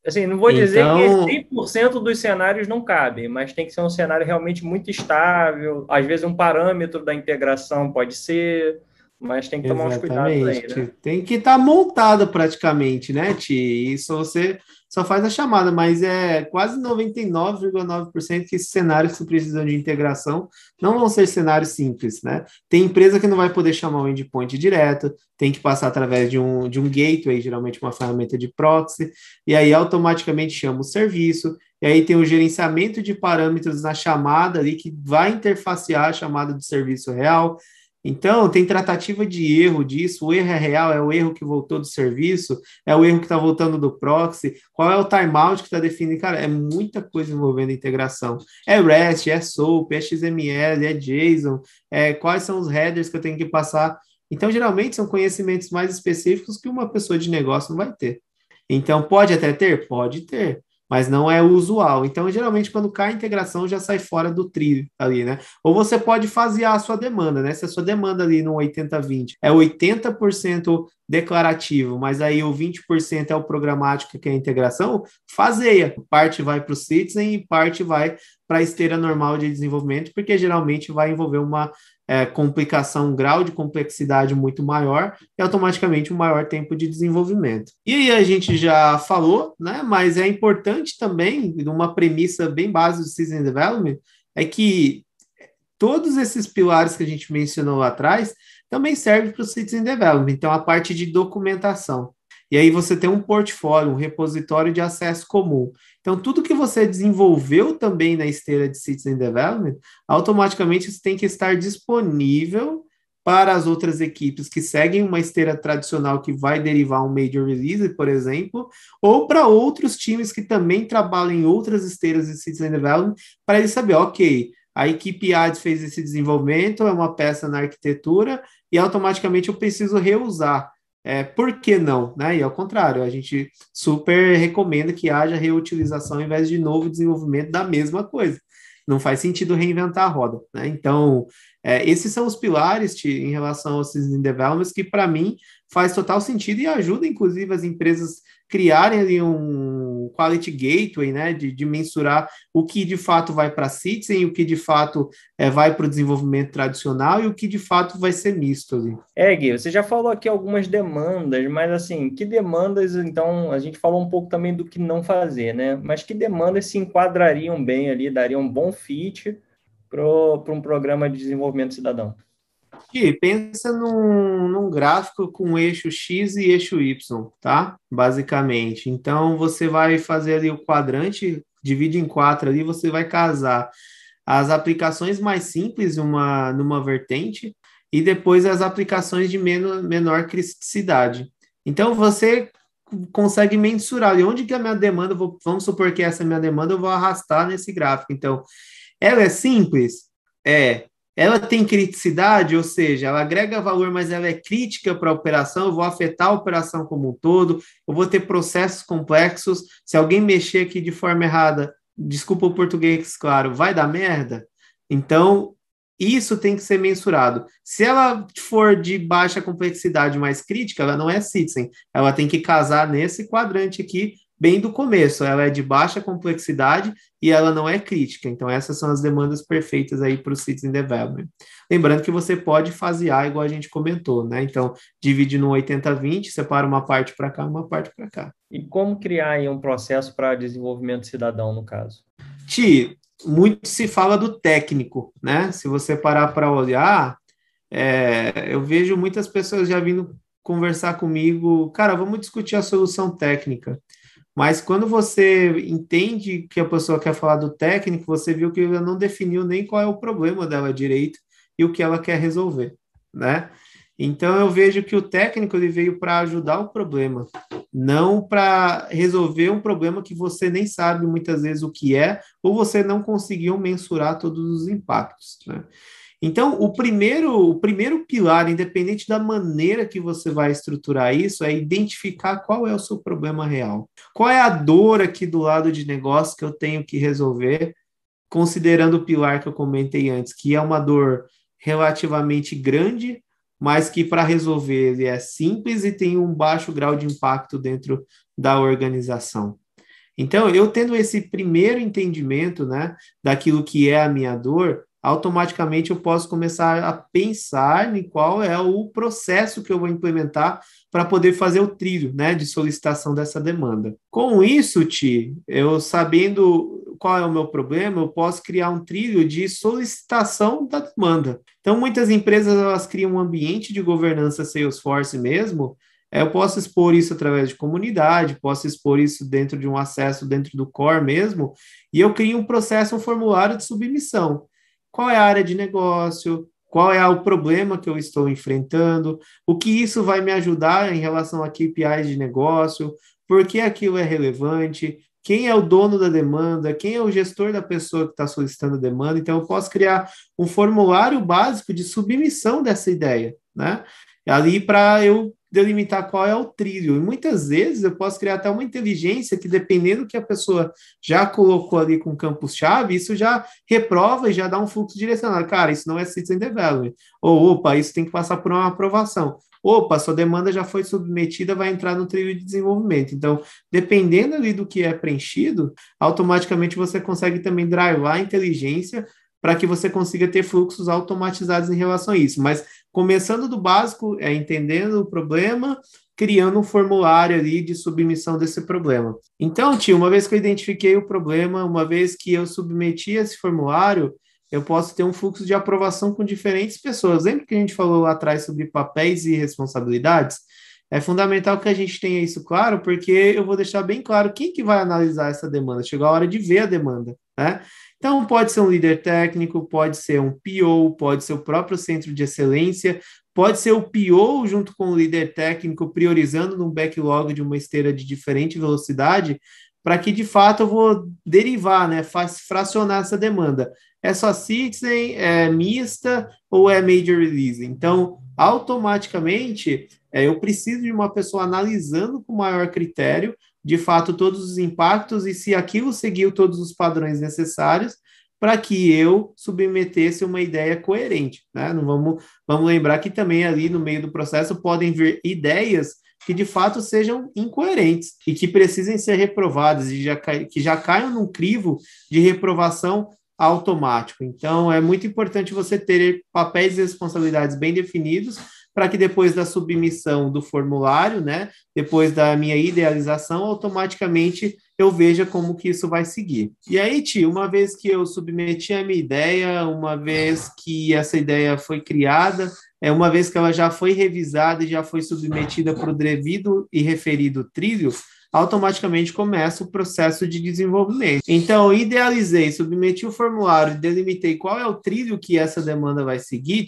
Assim, não vou dizer então... que 100% dos cenários não cabem, mas tem que ser um cenário realmente muito estável. Às vezes, um parâmetro da integração pode ser, mas tem que tomar Exatamente. uns cuidados aí, né? Tem que estar tá montado praticamente, né, Ti? Isso você só faz a chamada, mas é quase 99,9% que cenários que precisam de integração não vão ser cenários simples, né? Tem empresa que não vai poder chamar o endpoint direto, tem que passar através de um, de um gateway, geralmente uma ferramenta de proxy, e aí automaticamente chama o serviço, e aí tem o gerenciamento de parâmetros na chamada ali que vai interfacear a chamada do serviço real, Então, tem tratativa de erro disso, o erro é real, é o erro que voltou do serviço, é o erro que está voltando do proxy, qual é o timeout que está definindo, cara, é muita coisa envolvendo integração. É REST, é SOAP, é XML, é JSON, é quais são os headers que eu tenho que passar. Então, geralmente, são conhecimentos mais específicos que uma pessoa de negócio não vai ter. Então, pode até ter? Pode ter mas não é usual. Então, geralmente, quando cai a integração, já sai fora do trilho ali, né? Ou você pode fazer a sua demanda, né? Se a sua demanda ali no 80-20 é 80% declarativo, mas aí o 20% é o programático, que é a integração, fazeia. Parte vai para o Citizen e parte vai para a esteira normal de desenvolvimento, porque geralmente vai envolver uma é, complicação, um grau de complexidade muito maior e automaticamente um maior tempo de desenvolvimento. E aí a gente já falou, né? Mas é importante também, uma premissa bem básica do Season Development, é que todos esses pilares que a gente mencionou lá atrás também servem para o Citizen Development. Então, a parte de documentação. E aí você tem um portfólio, um repositório de acesso comum. Então, tudo que você desenvolveu também na esteira de Citizen Development, automaticamente isso tem que estar disponível para as outras equipes que seguem uma esteira tradicional que vai derivar um major release, por exemplo, ou para outros times que também trabalham em outras esteiras de Citizen Development, para eles saber, ok, a equipe ADS fez esse desenvolvimento, é uma peça na arquitetura, e automaticamente eu preciso reusar. É, por que não? Né? E ao contrário, a gente super recomenda que haja reutilização ao invés de novo desenvolvimento da mesma coisa. Não faz sentido reinventar a roda. Né? Então, é, esses são os pilares em relação aos Developments que, para mim, faz total sentido e ajuda, inclusive, as empresas criarem ali um quality gateway, né, de, de mensurar o que de fato vai para a Citizen, o que de fato é, vai para o desenvolvimento tradicional e o que de fato vai ser misto ali. É, Gui, você já falou aqui algumas demandas, mas assim, que demandas, então, a gente falou um pouco também do que não fazer, né, mas que demandas se enquadrariam bem ali, dariam um bom fit para um programa de desenvolvimento cidadão? Gui, pensa num, num gráfico com eixo X e eixo Y, tá? Basicamente. Então, você vai fazer ali o quadrante, divide em quatro ali, você vai casar as aplicações mais simples numa, numa vertente e depois as aplicações de menor, menor criticidade. Então, você consegue mensurar ali onde que a minha demanda, vou, vamos supor que essa minha demanda, eu vou arrastar nesse gráfico. Então, ela é simples? É. Ela tem criticidade, ou seja, ela agrega valor, mas ela é crítica para a operação, eu vou afetar a operação como um todo, eu vou ter processos complexos. Se alguém mexer aqui de forma errada, desculpa o português, claro, vai dar merda. Então, isso tem que ser mensurado. Se ela for de baixa complexidade mais crítica, ela não é citizen. Ela tem que casar nesse quadrante aqui bem do começo. Ela é de baixa complexidade e ela não é crítica. Então, essas são as demandas perfeitas aí para o Citizen Development. Lembrando que você pode fasear, igual a gente comentou, né? Então, divide no 80-20, separa uma parte para cá, uma parte para cá. E como criar aí um processo para desenvolvimento cidadão, no caso? Ti, muito se fala do técnico, né? Se você parar para olhar, é, eu vejo muitas pessoas já vindo conversar comigo, cara, vamos discutir a solução técnica. Mas quando você entende que a pessoa quer falar do técnico, você viu que ela não definiu nem qual é o problema dela direito e o que ela quer resolver, né? Então eu vejo que o técnico ele veio para ajudar o problema, não para resolver um problema que você nem sabe muitas vezes o que é, ou você não conseguiu mensurar todos os impactos, né? Então, o primeiro, o primeiro pilar, independente da maneira que você vai estruturar isso, é identificar qual é o seu problema real. Qual é a dor aqui do lado de negócio que eu tenho que resolver, considerando o pilar que eu comentei antes, que é uma dor relativamente grande, mas que para resolver ele é simples e tem um baixo grau de impacto dentro da organização. Então, eu tendo esse primeiro entendimento, né, daquilo que é a minha dor, automaticamente eu posso começar a pensar em qual é o processo que eu vou implementar para poder fazer o trilho né, de solicitação dessa demanda. Com isso, Ti, eu sabendo qual é o meu problema, eu posso criar um trilho de solicitação da demanda. Então, muitas empresas elas criam um ambiente de governança Salesforce mesmo, é, eu posso expor isso através de comunidade, posso expor isso dentro de um acesso dentro do core mesmo, e eu crio um processo, um formulário de submissão qual é a área de negócio, qual é o problema que eu estou enfrentando, o que isso vai me ajudar em relação a KPIs de negócio, por que aquilo é relevante, quem é o dono da demanda, quem é o gestor da pessoa que está solicitando a demanda. Então, eu posso criar um formulário básico de submissão dessa ideia, né? Ali para eu delimitar qual é o trilho. E muitas vezes eu posso criar até uma inteligência que, dependendo do que a pessoa já colocou ali com campos-chave, isso já reprova e já dá um fluxo direcionado. Cara, isso não é Citizen Development. Ou, opa, isso tem que passar por uma aprovação opa, sua demanda já foi submetida, vai entrar no trilho de desenvolvimento. Então, dependendo ali do que é preenchido, automaticamente você consegue também drivar a inteligência para que você consiga ter fluxos automatizados em relação a isso. Mas começando do básico, é entendendo o problema, criando um formulário ali de submissão desse problema. Então, tio, uma vez que eu identifiquei o problema, uma vez que eu submeti esse formulário, eu posso ter um fluxo de aprovação com diferentes pessoas. Lembra que a gente falou lá atrás sobre papéis e responsabilidades? É fundamental que a gente tenha isso claro, porque eu vou deixar bem claro quem que vai analisar essa demanda. Chegou a hora de ver a demanda, né? Então, pode ser um líder técnico, pode ser um PO, pode ser o próprio centro de excelência, pode ser o PO junto com o líder técnico, priorizando num backlog de uma esteira de diferente velocidade, para que de fato eu vou derivar, né, fracionar essa demanda é só citizen, é mista ou é major release. Então, automaticamente, é, eu preciso de uma pessoa analisando com maior critério, de fato, todos os impactos e se aquilo seguiu todos os padrões necessários para que eu submetesse uma ideia coerente. Né? Não vamos, vamos lembrar que também ali no meio do processo podem vir ideias que de fato sejam incoerentes e que precisem ser reprovadas e já, que já caiam num crivo de reprovação automático. Então, é muito importante você ter papéis e responsabilidades bem definidos para que depois da submissão do formulário, né, depois da minha idealização, automaticamente eu veja como que isso vai seguir. E aí, tio, uma vez que eu submeti a minha ideia, uma vez que essa ideia foi criada, é uma vez que ela já foi revisada e já foi submetida para o devido e referido trilho, automaticamente começa o processo de desenvolvimento. Então, idealizei, submeti o formulário, delimitei qual é o trilho que essa demanda vai seguir,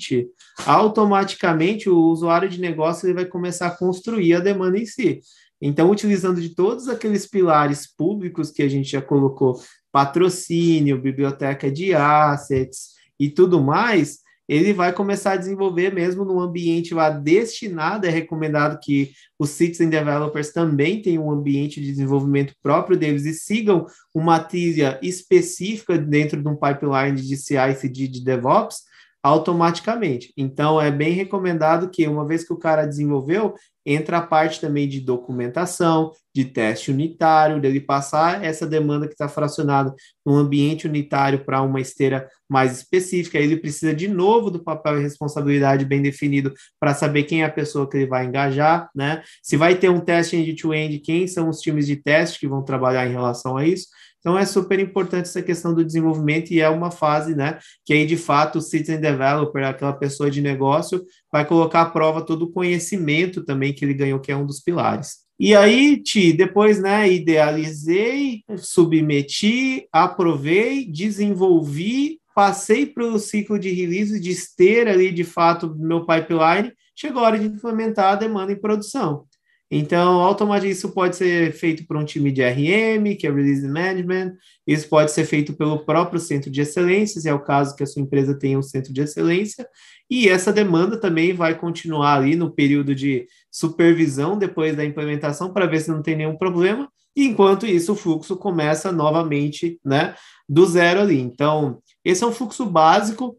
automaticamente o usuário de negócio ele vai começar a construir a demanda em si. Então, utilizando de todos aqueles pilares públicos que a gente já colocou, patrocínio, biblioteca de assets e tudo mais, ele vai começar a desenvolver mesmo num ambiente lá destinado, é recomendado que os citizen developers também tenham um ambiente de desenvolvimento próprio deles e sigam uma trilha específica dentro de um pipeline de CI/CD de DevOps, automaticamente. Então, é bem recomendado que, uma vez que o cara desenvolveu, entra a parte também de documentação, de teste unitário, dele passar essa demanda que está fracionada num ambiente unitário para uma esteira mais específica. Ele precisa de novo do papel e responsabilidade bem definido para saber quem é a pessoa que ele vai engajar, né? Se vai ter um teste end-to-end, -end, quem são os times de teste que vão trabalhar em relação a isso. Então é super importante essa questão do desenvolvimento e é uma fase, né, que aí de fato o citizen developer, aquela pessoa de negócio, vai colocar à prova todo o conhecimento também que ele ganhou, que é um dos pilares. E aí, Ti, depois, né, idealizei, submeti, aprovei, desenvolvi, passei para o ciclo de release, de esteira ali, de fato, meu pipeline, chegou a hora de implementar a demanda em produção. Então, automaticamente isso pode ser feito por um time de RM, que é Release Management, isso pode ser feito pelo próprio centro de excelência, se é o caso que a sua empresa tenha um centro de excelência, e essa demanda também vai continuar ali no período de supervisão depois da implementação para ver se não tem nenhum problema, e enquanto isso o fluxo começa novamente, né, do zero ali. Então, esse é um fluxo básico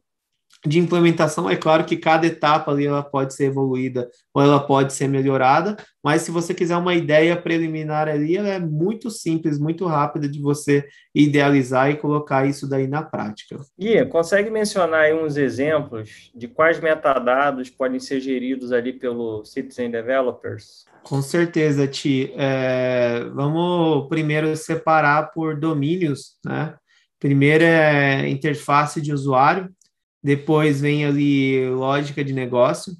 de implementação, é claro que cada etapa ali ela pode ser evoluída ou ela pode ser melhorada, mas se você quiser uma ideia preliminar ali, ela é muito simples, muito rápida de você idealizar e colocar isso daí na prática. Guia, consegue mencionar aí uns exemplos de quais metadados podem ser geridos ali pelo Citizen Developers? Com certeza, Ti. É, vamos primeiro separar por domínios, né? Primeiro é interface de usuário, depois vem ali lógica de negócio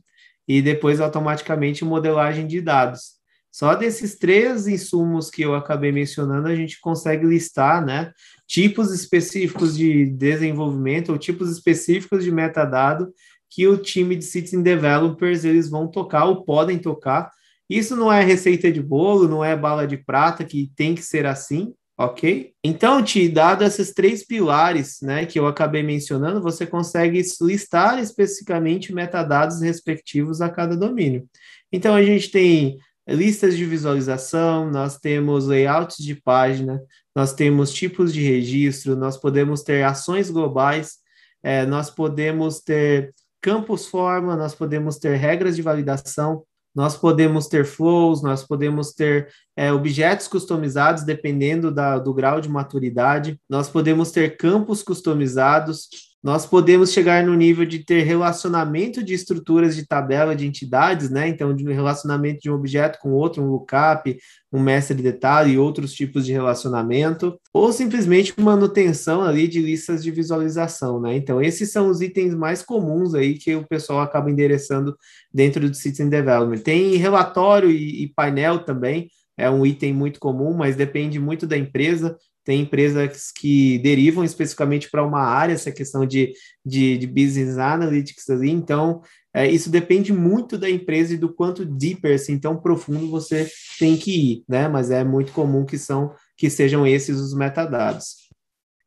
e depois automaticamente modelagem de dados. Só desses três insumos que eu acabei mencionando, a gente consegue listar, né, tipos específicos de desenvolvimento ou tipos específicos de metadado que o time de Citizen Developers eles vão tocar ou podem tocar. Isso não é receita de bolo, não é bala de prata que tem que ser assim, ok? Então, te dado esses três pilares, né, que eu acabei mencionando, você consegue listar especificamente metadados respectivos a cada domínio. Então, a gente tem listas de visualização, nós temos layouts de página, nós temos tipos de registro, nós podemos ter ações globais, é, nós podemos ter campos forma, nós podemos ter regras de validação, nós podemos ter flows, nós podemos ter é, objetos customizados dependendo da, do grau de maturidade, nós podemos ter campos customizados, nós podemos chegar no nível de ter relacionamento de estruturas de tabela de entidades, né? Então, de relacionamento de um objeto com outro, um lookup, um mestre de detalhe e outros tipos de relacionamento, ou simplesmente manutenção ali de listas de visualização, né? Então, esses são os itens mais comuns aí que o pessoal acaba endereçando dentro do System Development. Tem relatório e, e painel também, é um item muito comum, mas depende muito da empresa tem empresas que derivam especificamente para uma área, essa questão de, de, de business analytics ali, então é, isso depende muito da empresa e do quanto deeper, assim, tão profundo você tem que ir, né? Mas é muito comum que são que sejam esses os metadados.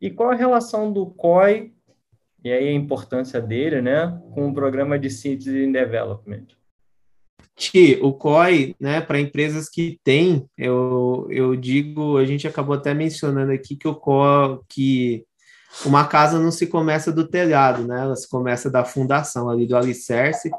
E qual a relação do COI, e aí a importância dele, né, com o programa de Citizen Development? O COI, né, para empresas que têm, eu, eu digo, a gente acabou até mencionando aqui que o COI, que uma casa não se começa do telhado, né, ela se começa da fundação ali do alicerce,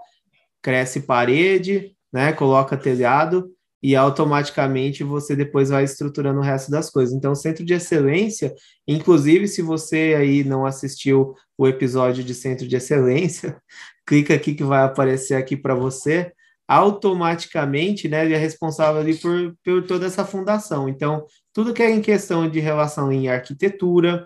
cresce parede, né, coloca telhado e automaticamente você depois vai estruturando o resto das coisas. Então, Centro de Excelência, inclusive se você aí não assistiu o episódio de Centro de Excelência, clica aqui que vai aparecer aqui para você automaticamente, né, ele é responsável ali por, por toda essa fundação. Então, tudo que é em questão de relação em arquitetura,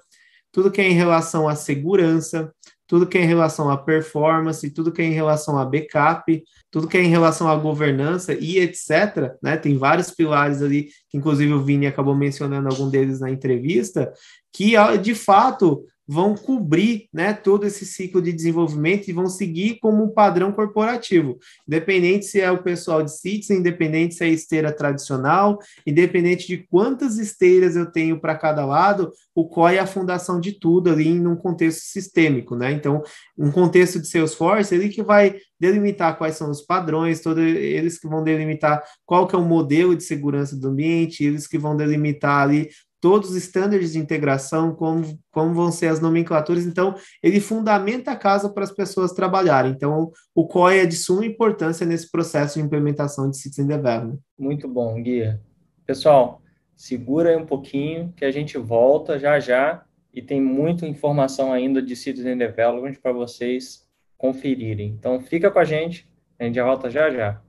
tudo que é em relação à segurança, tudo que é em relação à performance, tudo que é em relação a backup, tudo que é em relação à governança e etc. Né? Tem vários pilares ali, que inclusive o Vini acabou mencionando algum deles na entrevista, que de fato vão cobrir né, todo esse ciclo de desenvolvimento e vão seguir como um padrão corporativo, independente se é o pessoal de Citizen, independente se é esteira tradicional, independente de quantas esteiras eu tenho para cada lado, o COI é a fundação de tudo ali em um contexto sistêmico, né? Então, um contexto de Salesforce, ele que vai delimitar quais são os padrões, todos eles que vão delimitar qual que é o modelo de segurança do ambiente, eles que vão delimitar ali todos os estándares de integração, como, como vão ser as nomenclaturas. Então, ele fundamenta a casa para as pessoas trabalharem. Então, o COI é de suma importância nesse processo de implementação de Citizen Development. Muito bom, Guia. Pessoal, segura aí um pouquinho que a gente volta já já e tem muita informação ainda de Citizen Development para vocês conferirem. Então, fica com a gente, a gente volta já já.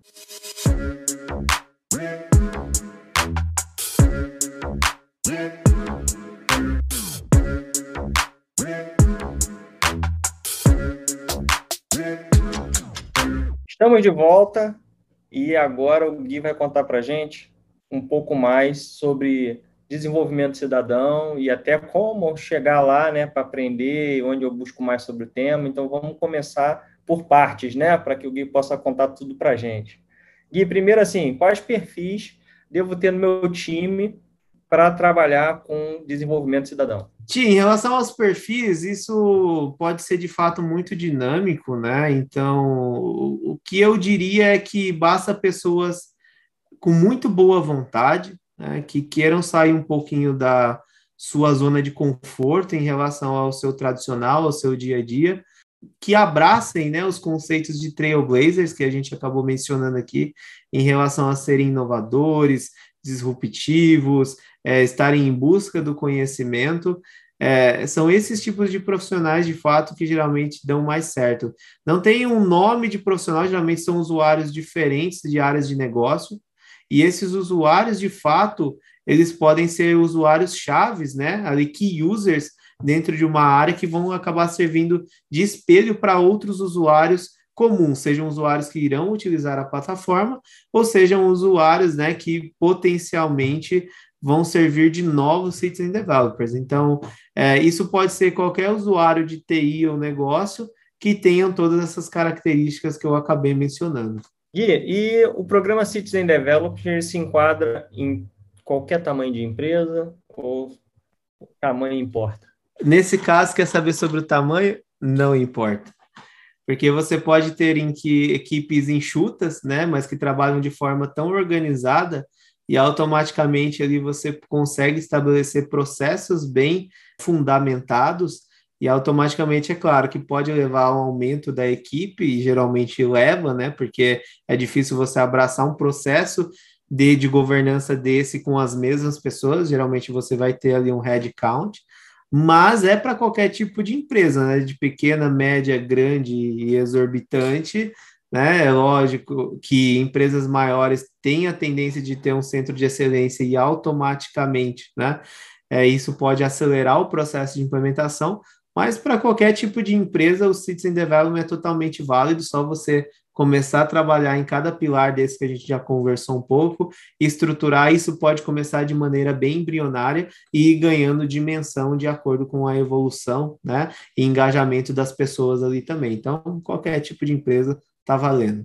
Estamos de volta e agora o Gui vai contar para a gente um pouco mais sobre desenvolvimento cidadão e até como chegar lá, né, para aprender, onde eu busco mais sobre o tema. Então vamos começar por partes, né, para que o Gui possa contar tudo para a gente. Gui, primeiro assim, quais perfis devo ter no meu time para trabalhar com desenvolvimento cidadão? Tim, em relação aos perfis, isso pode ser de fato muito dinâmico, né? Então, o que eu diria é que basta pessoas com muito boa vontade, né, que queiram sair um pouquinho da sua zona de conforto em relação ao seu tradicional, ao seu dia a dia, que abracem né, os conceitos de trailblazers que a gente acabou mencionando aqui, em relação a serem inovadores, disruptivos, é, estarem em busca do conhecimento. É, são esses tipos de profissionais, de fato, que geralmente dão mais certo. Não tem um nome de profissional, geralmente são usuários diferentes de áreas de negócio, e esses usuários, de fato, eles podem ser usuários chaves, né? Ali, key users dentro de uma área que vão acabar servindo de espelho para outros usuários comuns, sejam usuários que irão utilizar a plataforma, ou sejam usuários né, que potencialmente vão servir de novos citizen developers. Então, é, isso pode ser qualquer usuário de TI ou negócio que tenham todas essas características que eu acabei mencionando. Gui, e o programa Citizen Development se enquadra em qualquer tamanho de empresa ou tamanho importa? Nesse caso, quer saber sobre o tamanho? Não importa. Porque você pode ter em que equipes enxutas, né, mas que trabalham de forma tão organizada e automaticamente ali você consegue estabelecer processos bem fundamentados e automaticamente é claro que pode levar ao aumento da equipe e geralmente leva, né, porque é difícil você abraçar um processo de, de governança desse com as mesmas pessoas, geralmente você vai ter ali um head count, mas é para qualquer tipo de empresa, né, de pequena, média, grande e exorbitante, né? É lógico que empresas maiores têm a tendência de ter um centro de excelência e automaticamente, né? É, isso pode acelerar o processo de implementação, mas para qualquer tipo de empresa, o Citizen Development é totalmente válido, só você começar a trabalhar em cada pilar desse que a gente já conversou um pouco, estruturar isso pode começar de maneira bem embrionária e ir ganhando dimensão de acordo com a evolução, né, e engajamento das pessoas ali também. Então, qualquer tipo de empresa está valendo.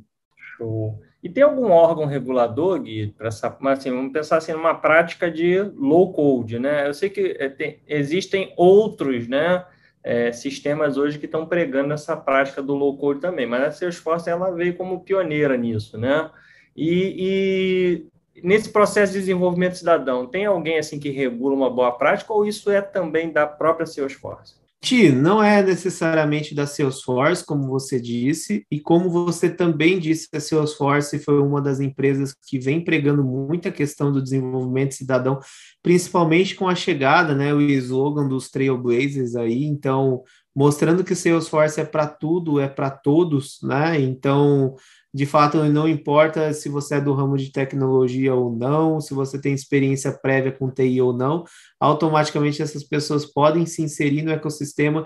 Show. E tem algum órgão regulador, Gui, para essa, assim, vamos pensar assim, numa prática de low code, né? Eu sei que é, tem, existem outros, né, é, sistemas hoje que estão pregando essa prática do low code também, mas a Salesforce ela veio como pioneira nisso, né? E, e, nesse processo de desenvolvimento cidadão, tem alguém assim que regula uma boa prática ou isso é também da própria Salesforce? Não é necessariamente da Salesforce, como você disse, e como você também disse, a Salesforce foi uma das empresas que vem pregando muita questão do desenvolvimento cidadão, principalmente com a chegada, né, o slogan dos Trailblazers aí, então, mostrando que Salesforce é para tudo, é para todos, né, então de fato, não importa se você é do ramo de tecnologia ou não, se você tem experiência prévia com TI ou não, automaticamente essas pessoas podem se inserir no ecossistema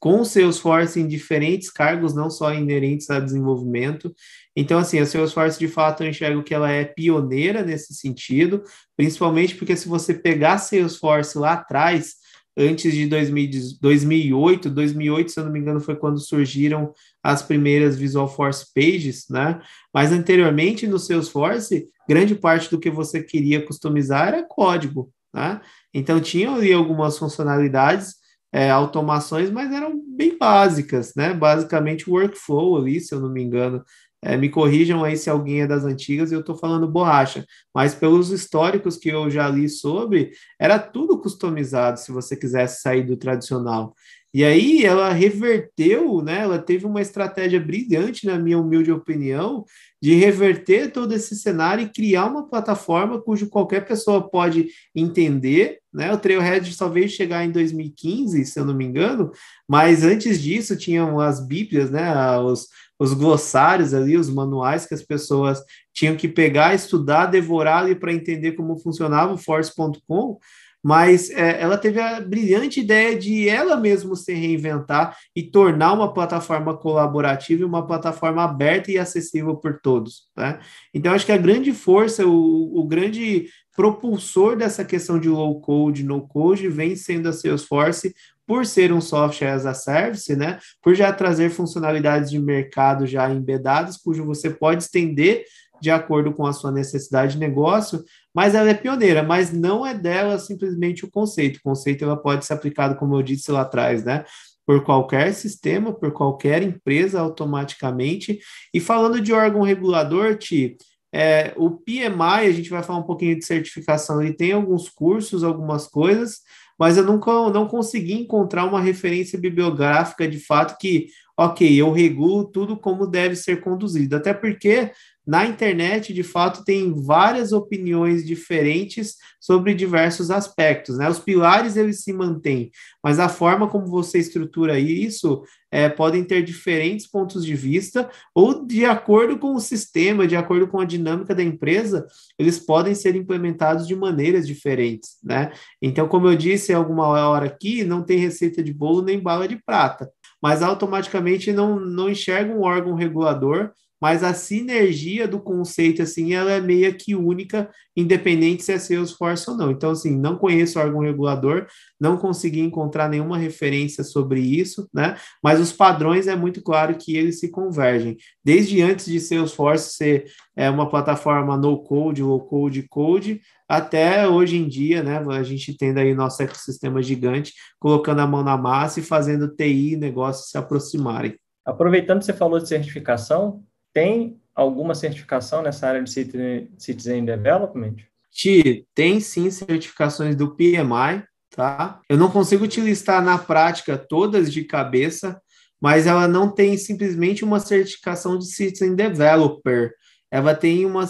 com o Salesforce em diferentes cargos, não só inerentes a desenvolvimento. Então, assim, a Salesforce, de fato, eu enxergo que ela é pioneira nesse sentido, principalmente porque se você pegar Salesforce lá atrás, antes de 2000, 2008, 2008, se eu não me engano, foi quando surgiram as primeiras Visual Force Pages, né? Mas anteriormente no Salesforce, grande parte do que você queria customizar era código, né? Então tinham ali algumas funcionalidades, é, automações, mas eram bem básicas, né? Basicamente workflow ali, se eu não me engano, é, me corrijam aí se alguém é das antigas e eu estou falando borracha, mas pelos históricos que eu já li sobre, era tudo customizado se você quisesse sair do tradicional. E aí ela reverteu, né? Ela teve uma estratégia brilhante, na minha humilde opinião, de reverter todo esse cenário e criar uma plataforma cujo qualquer pessoa pode entender, né? O Trailhead só veio chegar em 2015, se eu não me engano, mas antes disso tinham as bíblias, né? Os, os glossários ali, os manuais que as pessoas tinham que pegar, estudar, devorar ali para entender como funcionava o Force.com, mas é, ela teve a brilhante ideia de ela mesma se reinventar e tornar uma plataforma colaborativa e uma plataforma aberta e acessível por todos. Né? Então, acho que a grande força, o, o grande propulsor dessa questão de low code, no code, vem sendo a Salesforce, por ser um software as a service, né, por já trazer funcionalidades de mercado já embedadas, cujo você pode estender de acordo com a sua necessidade de negócio, mas ela é pioneira, mas não é dela simplesmente o conceito. O conceito ela pode ser aplicado, como eu disse lá atrás, né, por qualquer sistema, por qualquer empresa automaticamente. E falando de órgão regulador, Ti, é, o PMI, a gente vai falar um pouquinho de certificação, ele tem alguns cursos, algumas coisas, mas eu nunca não consegui encontrar uma referência bibliográfica de fato que, ok, eu regulo tudo como deve ser conduzido. Até porque na internet, de fato, tem várias opiniões diferentes sobre diversos aspectos, né? Os pilares eles se mantêm, mas a forma como você estrutura isso é, podem ter diferentes pontos de vista, ou de acordo com o sistema, de acordo com a dinâmica da empresa, eles podem ser implementados de maneiras diferentes, né? Então, como eu disse alguma hora aqui, não tem receita de bolo nem bala de prata, mas automaticamente não, não enxerga um órgão regulador mas a sinergia do conceito, assim, ela é meio que única, independente se é Salesforce ou não. Então, assim, não conheço órgão regulador, não consegui encontrar nenhuma referência sobre isso, né? Mas os padrões é muito claro que eles se convergem. Desde antes de Salesforce ser é, uma plataforma no-code, low-code, code, até hoje em dia, né? A gente tendo aí nosso ecossistema gigante, colocando a mão na massa e fazendo TI e negócios se aproximarem. Aproveitando que você falou de certificação, tem alguma certificação nessa área de Citizen Development? Ti, tem sim certificações do PMI, tá? Eu não consigo te listar na prática todas de cabeça, mas ela não tem simplesmente uma certificação de Citizen Developer. Ela tem, uma,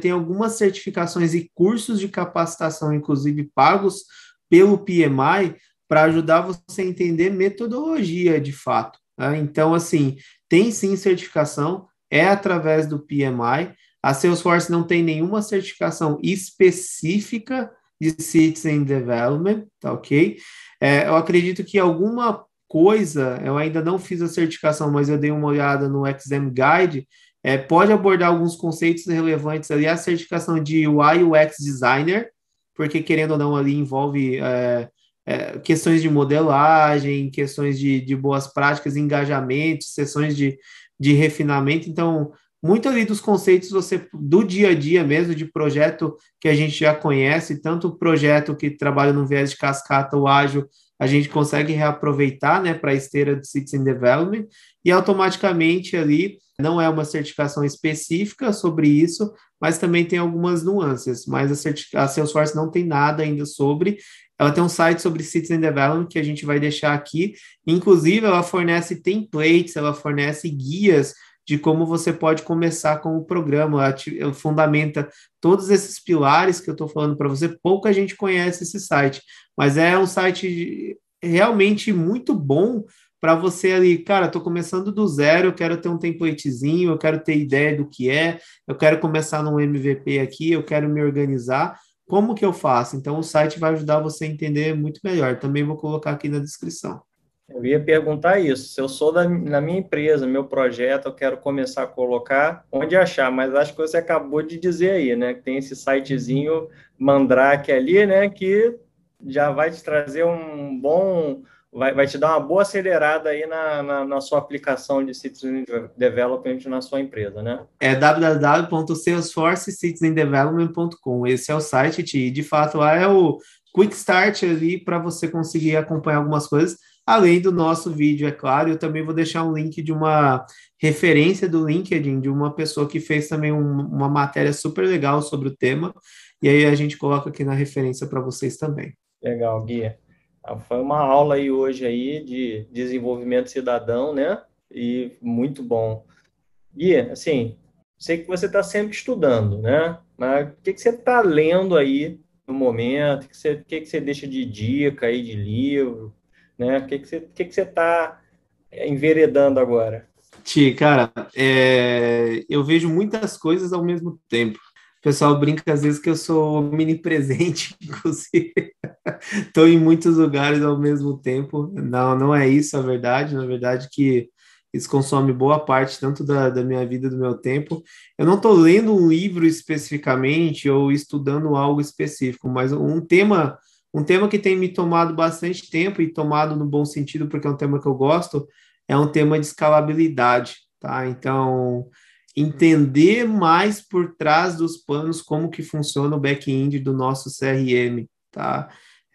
tem algumas certificações e cursos de capacitação, inclusive pagos pelo PMI, para ajudar você a entender metodologia de fato. Tá? Então, assim, tem sim certificação, é através do PMI. A Salesforce não tem nenhuma certificação específica de Citizen Development, tá ok? É, eu acredito que alguma coisa, eu ainda não fiz a certificação, mas eu dei uma olhada no Exam Guide, é, pode abordar alguns conceitos relevantes ali, a certificação de UI UX Designer, porque querendo ou não ali envolve é, é, questões de modelagem, questões de, de boas práticas, engajamento, sessões de, de refinamento. Então, muito ali dos conceitos você do dia a dia mesmo de projeto que a gente já conhece, tanto o projeto que trabalha no viés de cascata ou ágil, a gente consegue reaproveitar, né, para a esteira de Citizen Development. E automaticamente ali não é uma certificação específica sobre isso, mas também tem algumas nuances, mas a, a Salesforce não tem nada ainda sobre, ela tem um site sobre Citizen Development que a gente vai deixar aqui. Inclusive, ela fornece templates, ela fornece guias de como você pode começar com o programa. Ela, fundamenta todos esses pilares que eu estou falando para você. Pouca gente conhece esse site, mas é um site realmente muito bom para você ali, cara, estou começando do zero, eu quero ter um templatezinho, eu quero ter ideia do que é, eu quero começar num MVP aqui, eu quero me organizar. Como que eu faço? Então, o site vai ajudar você a entender muito melhor. Também vou colocar aqui na descrição. Eu ia perguntar isso. Se eu sou da, na minha empresa, meu projeto, eu quero começar a colocar, onde achar? Mas acho que você acabou de dizer aí, né? Que tem esse sitezinho Mandrake ali, né? Que já vai te trazer um bom vai, vai te dar uma boa acelerada aí na, na, na, sua aplicação de Citizen Development na sua empresa, né? É www.salesforcecitizendevelopment.com. Esse é o site, e de fato lá é o quick start ali para você conseguir acompanhar algumas coisas, além do nosso vídeo, é claro. Eu também vou deixar um link de uma referência do LinkedIn de uma pessoa que fez também um, uma matéria super legal sobre o tema, e aí a gente coloca aqui na referência para vocês também. Legal, Guia. Ah, foi uma aula aí hoje aí de desenvolvimento cidadão, né? E muito bom. E, assim, sei que você está sempre estudando, né? Mas o que, que você está lendo aí no momento? O que, você, que, que você deixa de dica aí de livro? Né? O que, que você está que que você tá enveredando agora? Ti, cara, é... eu vejo muitas coisas ao mesmo tempo pessoal brinca às vezes que eu sou mini presente, inclusive. Estou em muitos lugares ao mesmo tempo. Não, não é isso a verdade. Na verdade, que isso consome boa parte tanto da, da minha vida, do meu tempo. Eu não estou lendo um livro especificamente ou estudando algo específico, mas um tema, um tema que tem me tomado bastante tempo e tomado no bom sentido, porque é um tema que eu gosto, é um tema de escalabilidade, tá? Então, entender mais por trás dos panos como que funciona o back-end do nosso CRM, tá?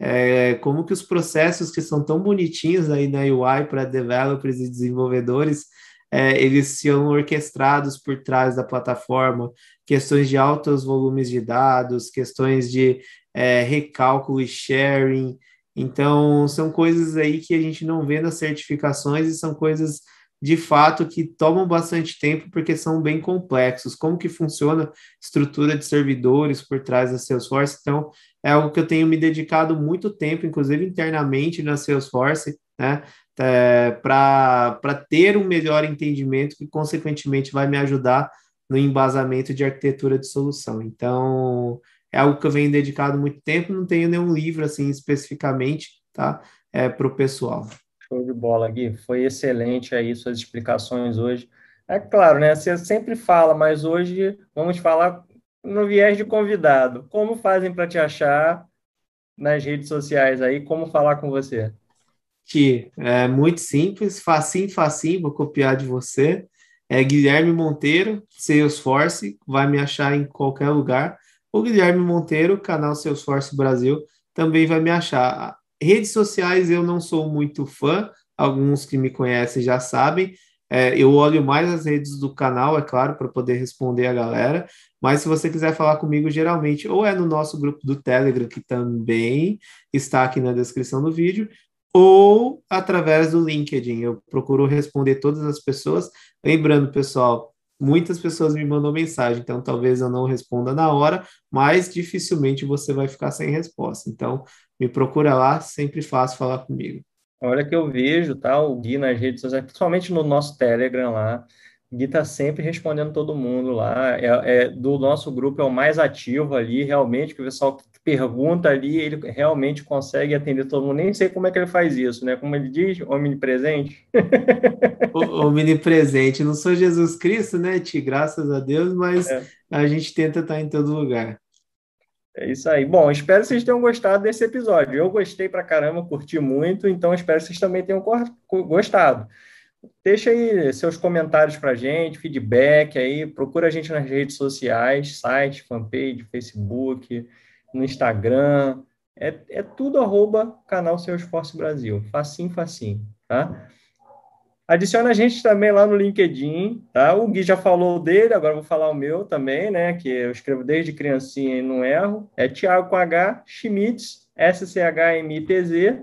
É, como que os processos que são tão bonitinhos aí na UI para developers e desenvolvedores, é, eles são orquestrados por trás da plataforma, questões de altos volumes de dados, questões de é, recálculo e sharing, então são coisas aí que a gente não vê nas certificações e são coisas de fato que tomam bastante tempo porque são bem complexos. Como que funciona estrutura de servidores por trás da Salesforce? Então, é algo que eu tenho me dedicado muito tempo, inclusive internamente na Salesforce, né? É, para ter um melhor entendimento que, consequentemente, vai me ajudar no embasamento de arquitetura de solução. Então, é algo que eu venho dedicado muito tempo, não tenho nenhum livro assim especificamente, tá? É, para o pessoal. Show de bola, Gui. Foi excelente aí suas explicações hoje. É claro, né? Você sempre fala, mas hoje vamos falar no viés de convidado. Como fazem para te achar nas redes sociais aí? Como falar com você? Que é muito simples, facinho, facinho, vou copiar de você. É Guilherme Monteiro, Salesforce, vai me achar em qualquer lugar. O Guilherme Monteiro, canal Salesforce Brasil, também vai me achar. Redes sociais eu não sou muito fã, alguns que me conhecem já sabem. É, eu olho mais as redes do canal, é claro, para poder responder a galera. Mas se você quiser falar comigo, geralmente, ou é no nosso grupo do Telegram, que também está aqui na descrição do vídeo, ou através do LinkedIn. Eu procuro responder todas as pessoas. Lembrando, pessoal, muitas pessoas me mandam mensagem, então talvez eu não responda na hora, mas dificilmente você vai ficar sem resposta. Então, me procura lá, sempre fácil falar comigo. Olha que eu vejo, tá, o Gui nas redes sociais, principalmente no nosso Telegram lá, Gui tá sempre respondendo todo mundo lá, é, é, do nosso grupo é o mais ativo ali, realmente, que o pessoal pergunta ali, ele realmente consegue atender todo mundo. Nem sei como é que ele faz isso, né? Como ele diz, omnipresente. omnipresente. Não sou Jesus Cristo, né, Ti? Graças a Deus, mas é. a gente tenta estar em todo lugar. É isso aí. Bom, espero que vocês tenham gostado desse episódio. Eu gostei pra caramba, curti muito, então espero que vocês também tenham gostado. Deixa aí seus comentários para gente, feedback aí, procura a gente nas redes sociais, site, fanpage, Facebook, no Instagram, é, é tudo arroba canal Seu Esforço Brasil, facinho, facinho, tá? Adiciona a gente também lá no LinkedIn, tá? O Gui já falou dele, agora vou falar o meu também, né? Que eu escrevo desde criancinha e não erro. É Thiago com H, Schmitz, S-C-H-M-I-T-Z,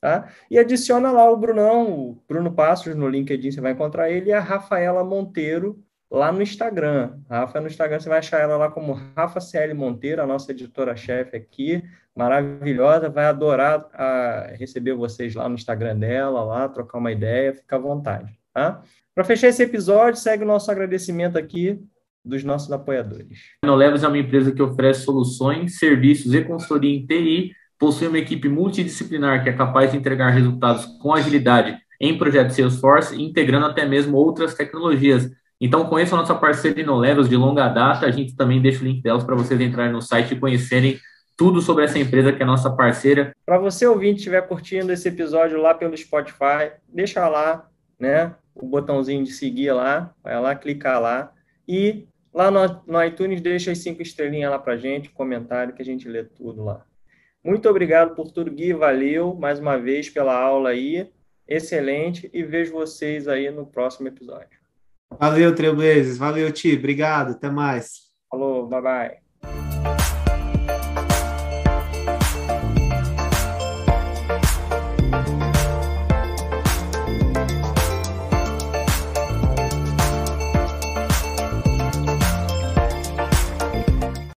tá? E adiciona lá o Brunão, o Bruno Passos no LinkedIn, você vai encontrar ele, e a Rafaela Monteiro lá no Instagram. Rafa no Instagram, você vai achar ela lá como Rafa CL Monteiro, a nossa editora-chefe aqui, maravilhosa, vai adorar a, ah, receber vocês lá no Instagram dela, lá, trocar uma ideia, fica à vontade, tá? Para fechar esse episódio, segue o nosso agradecimento aqui dos nossos apoiadores. A Inolevos é uma empresa que oferece soluções, serviços e consultoria em TI, possui uma equipe multidisciplinar que é capaz de entregar resultados com agilidade em projetos Salesforce, integrando até mesmo outras tecnologias, então, conheça a nossa parceira InnoLevels de longa data. A gente também deixa o link delas para vocês entrarem no site e conhecerem tudo sobre essa empresa que é nossa parceira. Para você ouvinte estiver curtindo esse episódio lá pelo Spotify, deixa lá, né, o botãozinho de seguir lá, vai lá, clicar lá e lá no, no iTunes deixa as cinco estrelinhas lá para gente, comentário que a gente lê tudo lá. Muito obrigado por tudo, Gui, valeu mais uma vez pela aula aí, excelente e vejo vocês aí no próximo episódio. Valeu, Trailblazers. Valeu, Ti. Obrigado. Até mais. Falou, bye bye.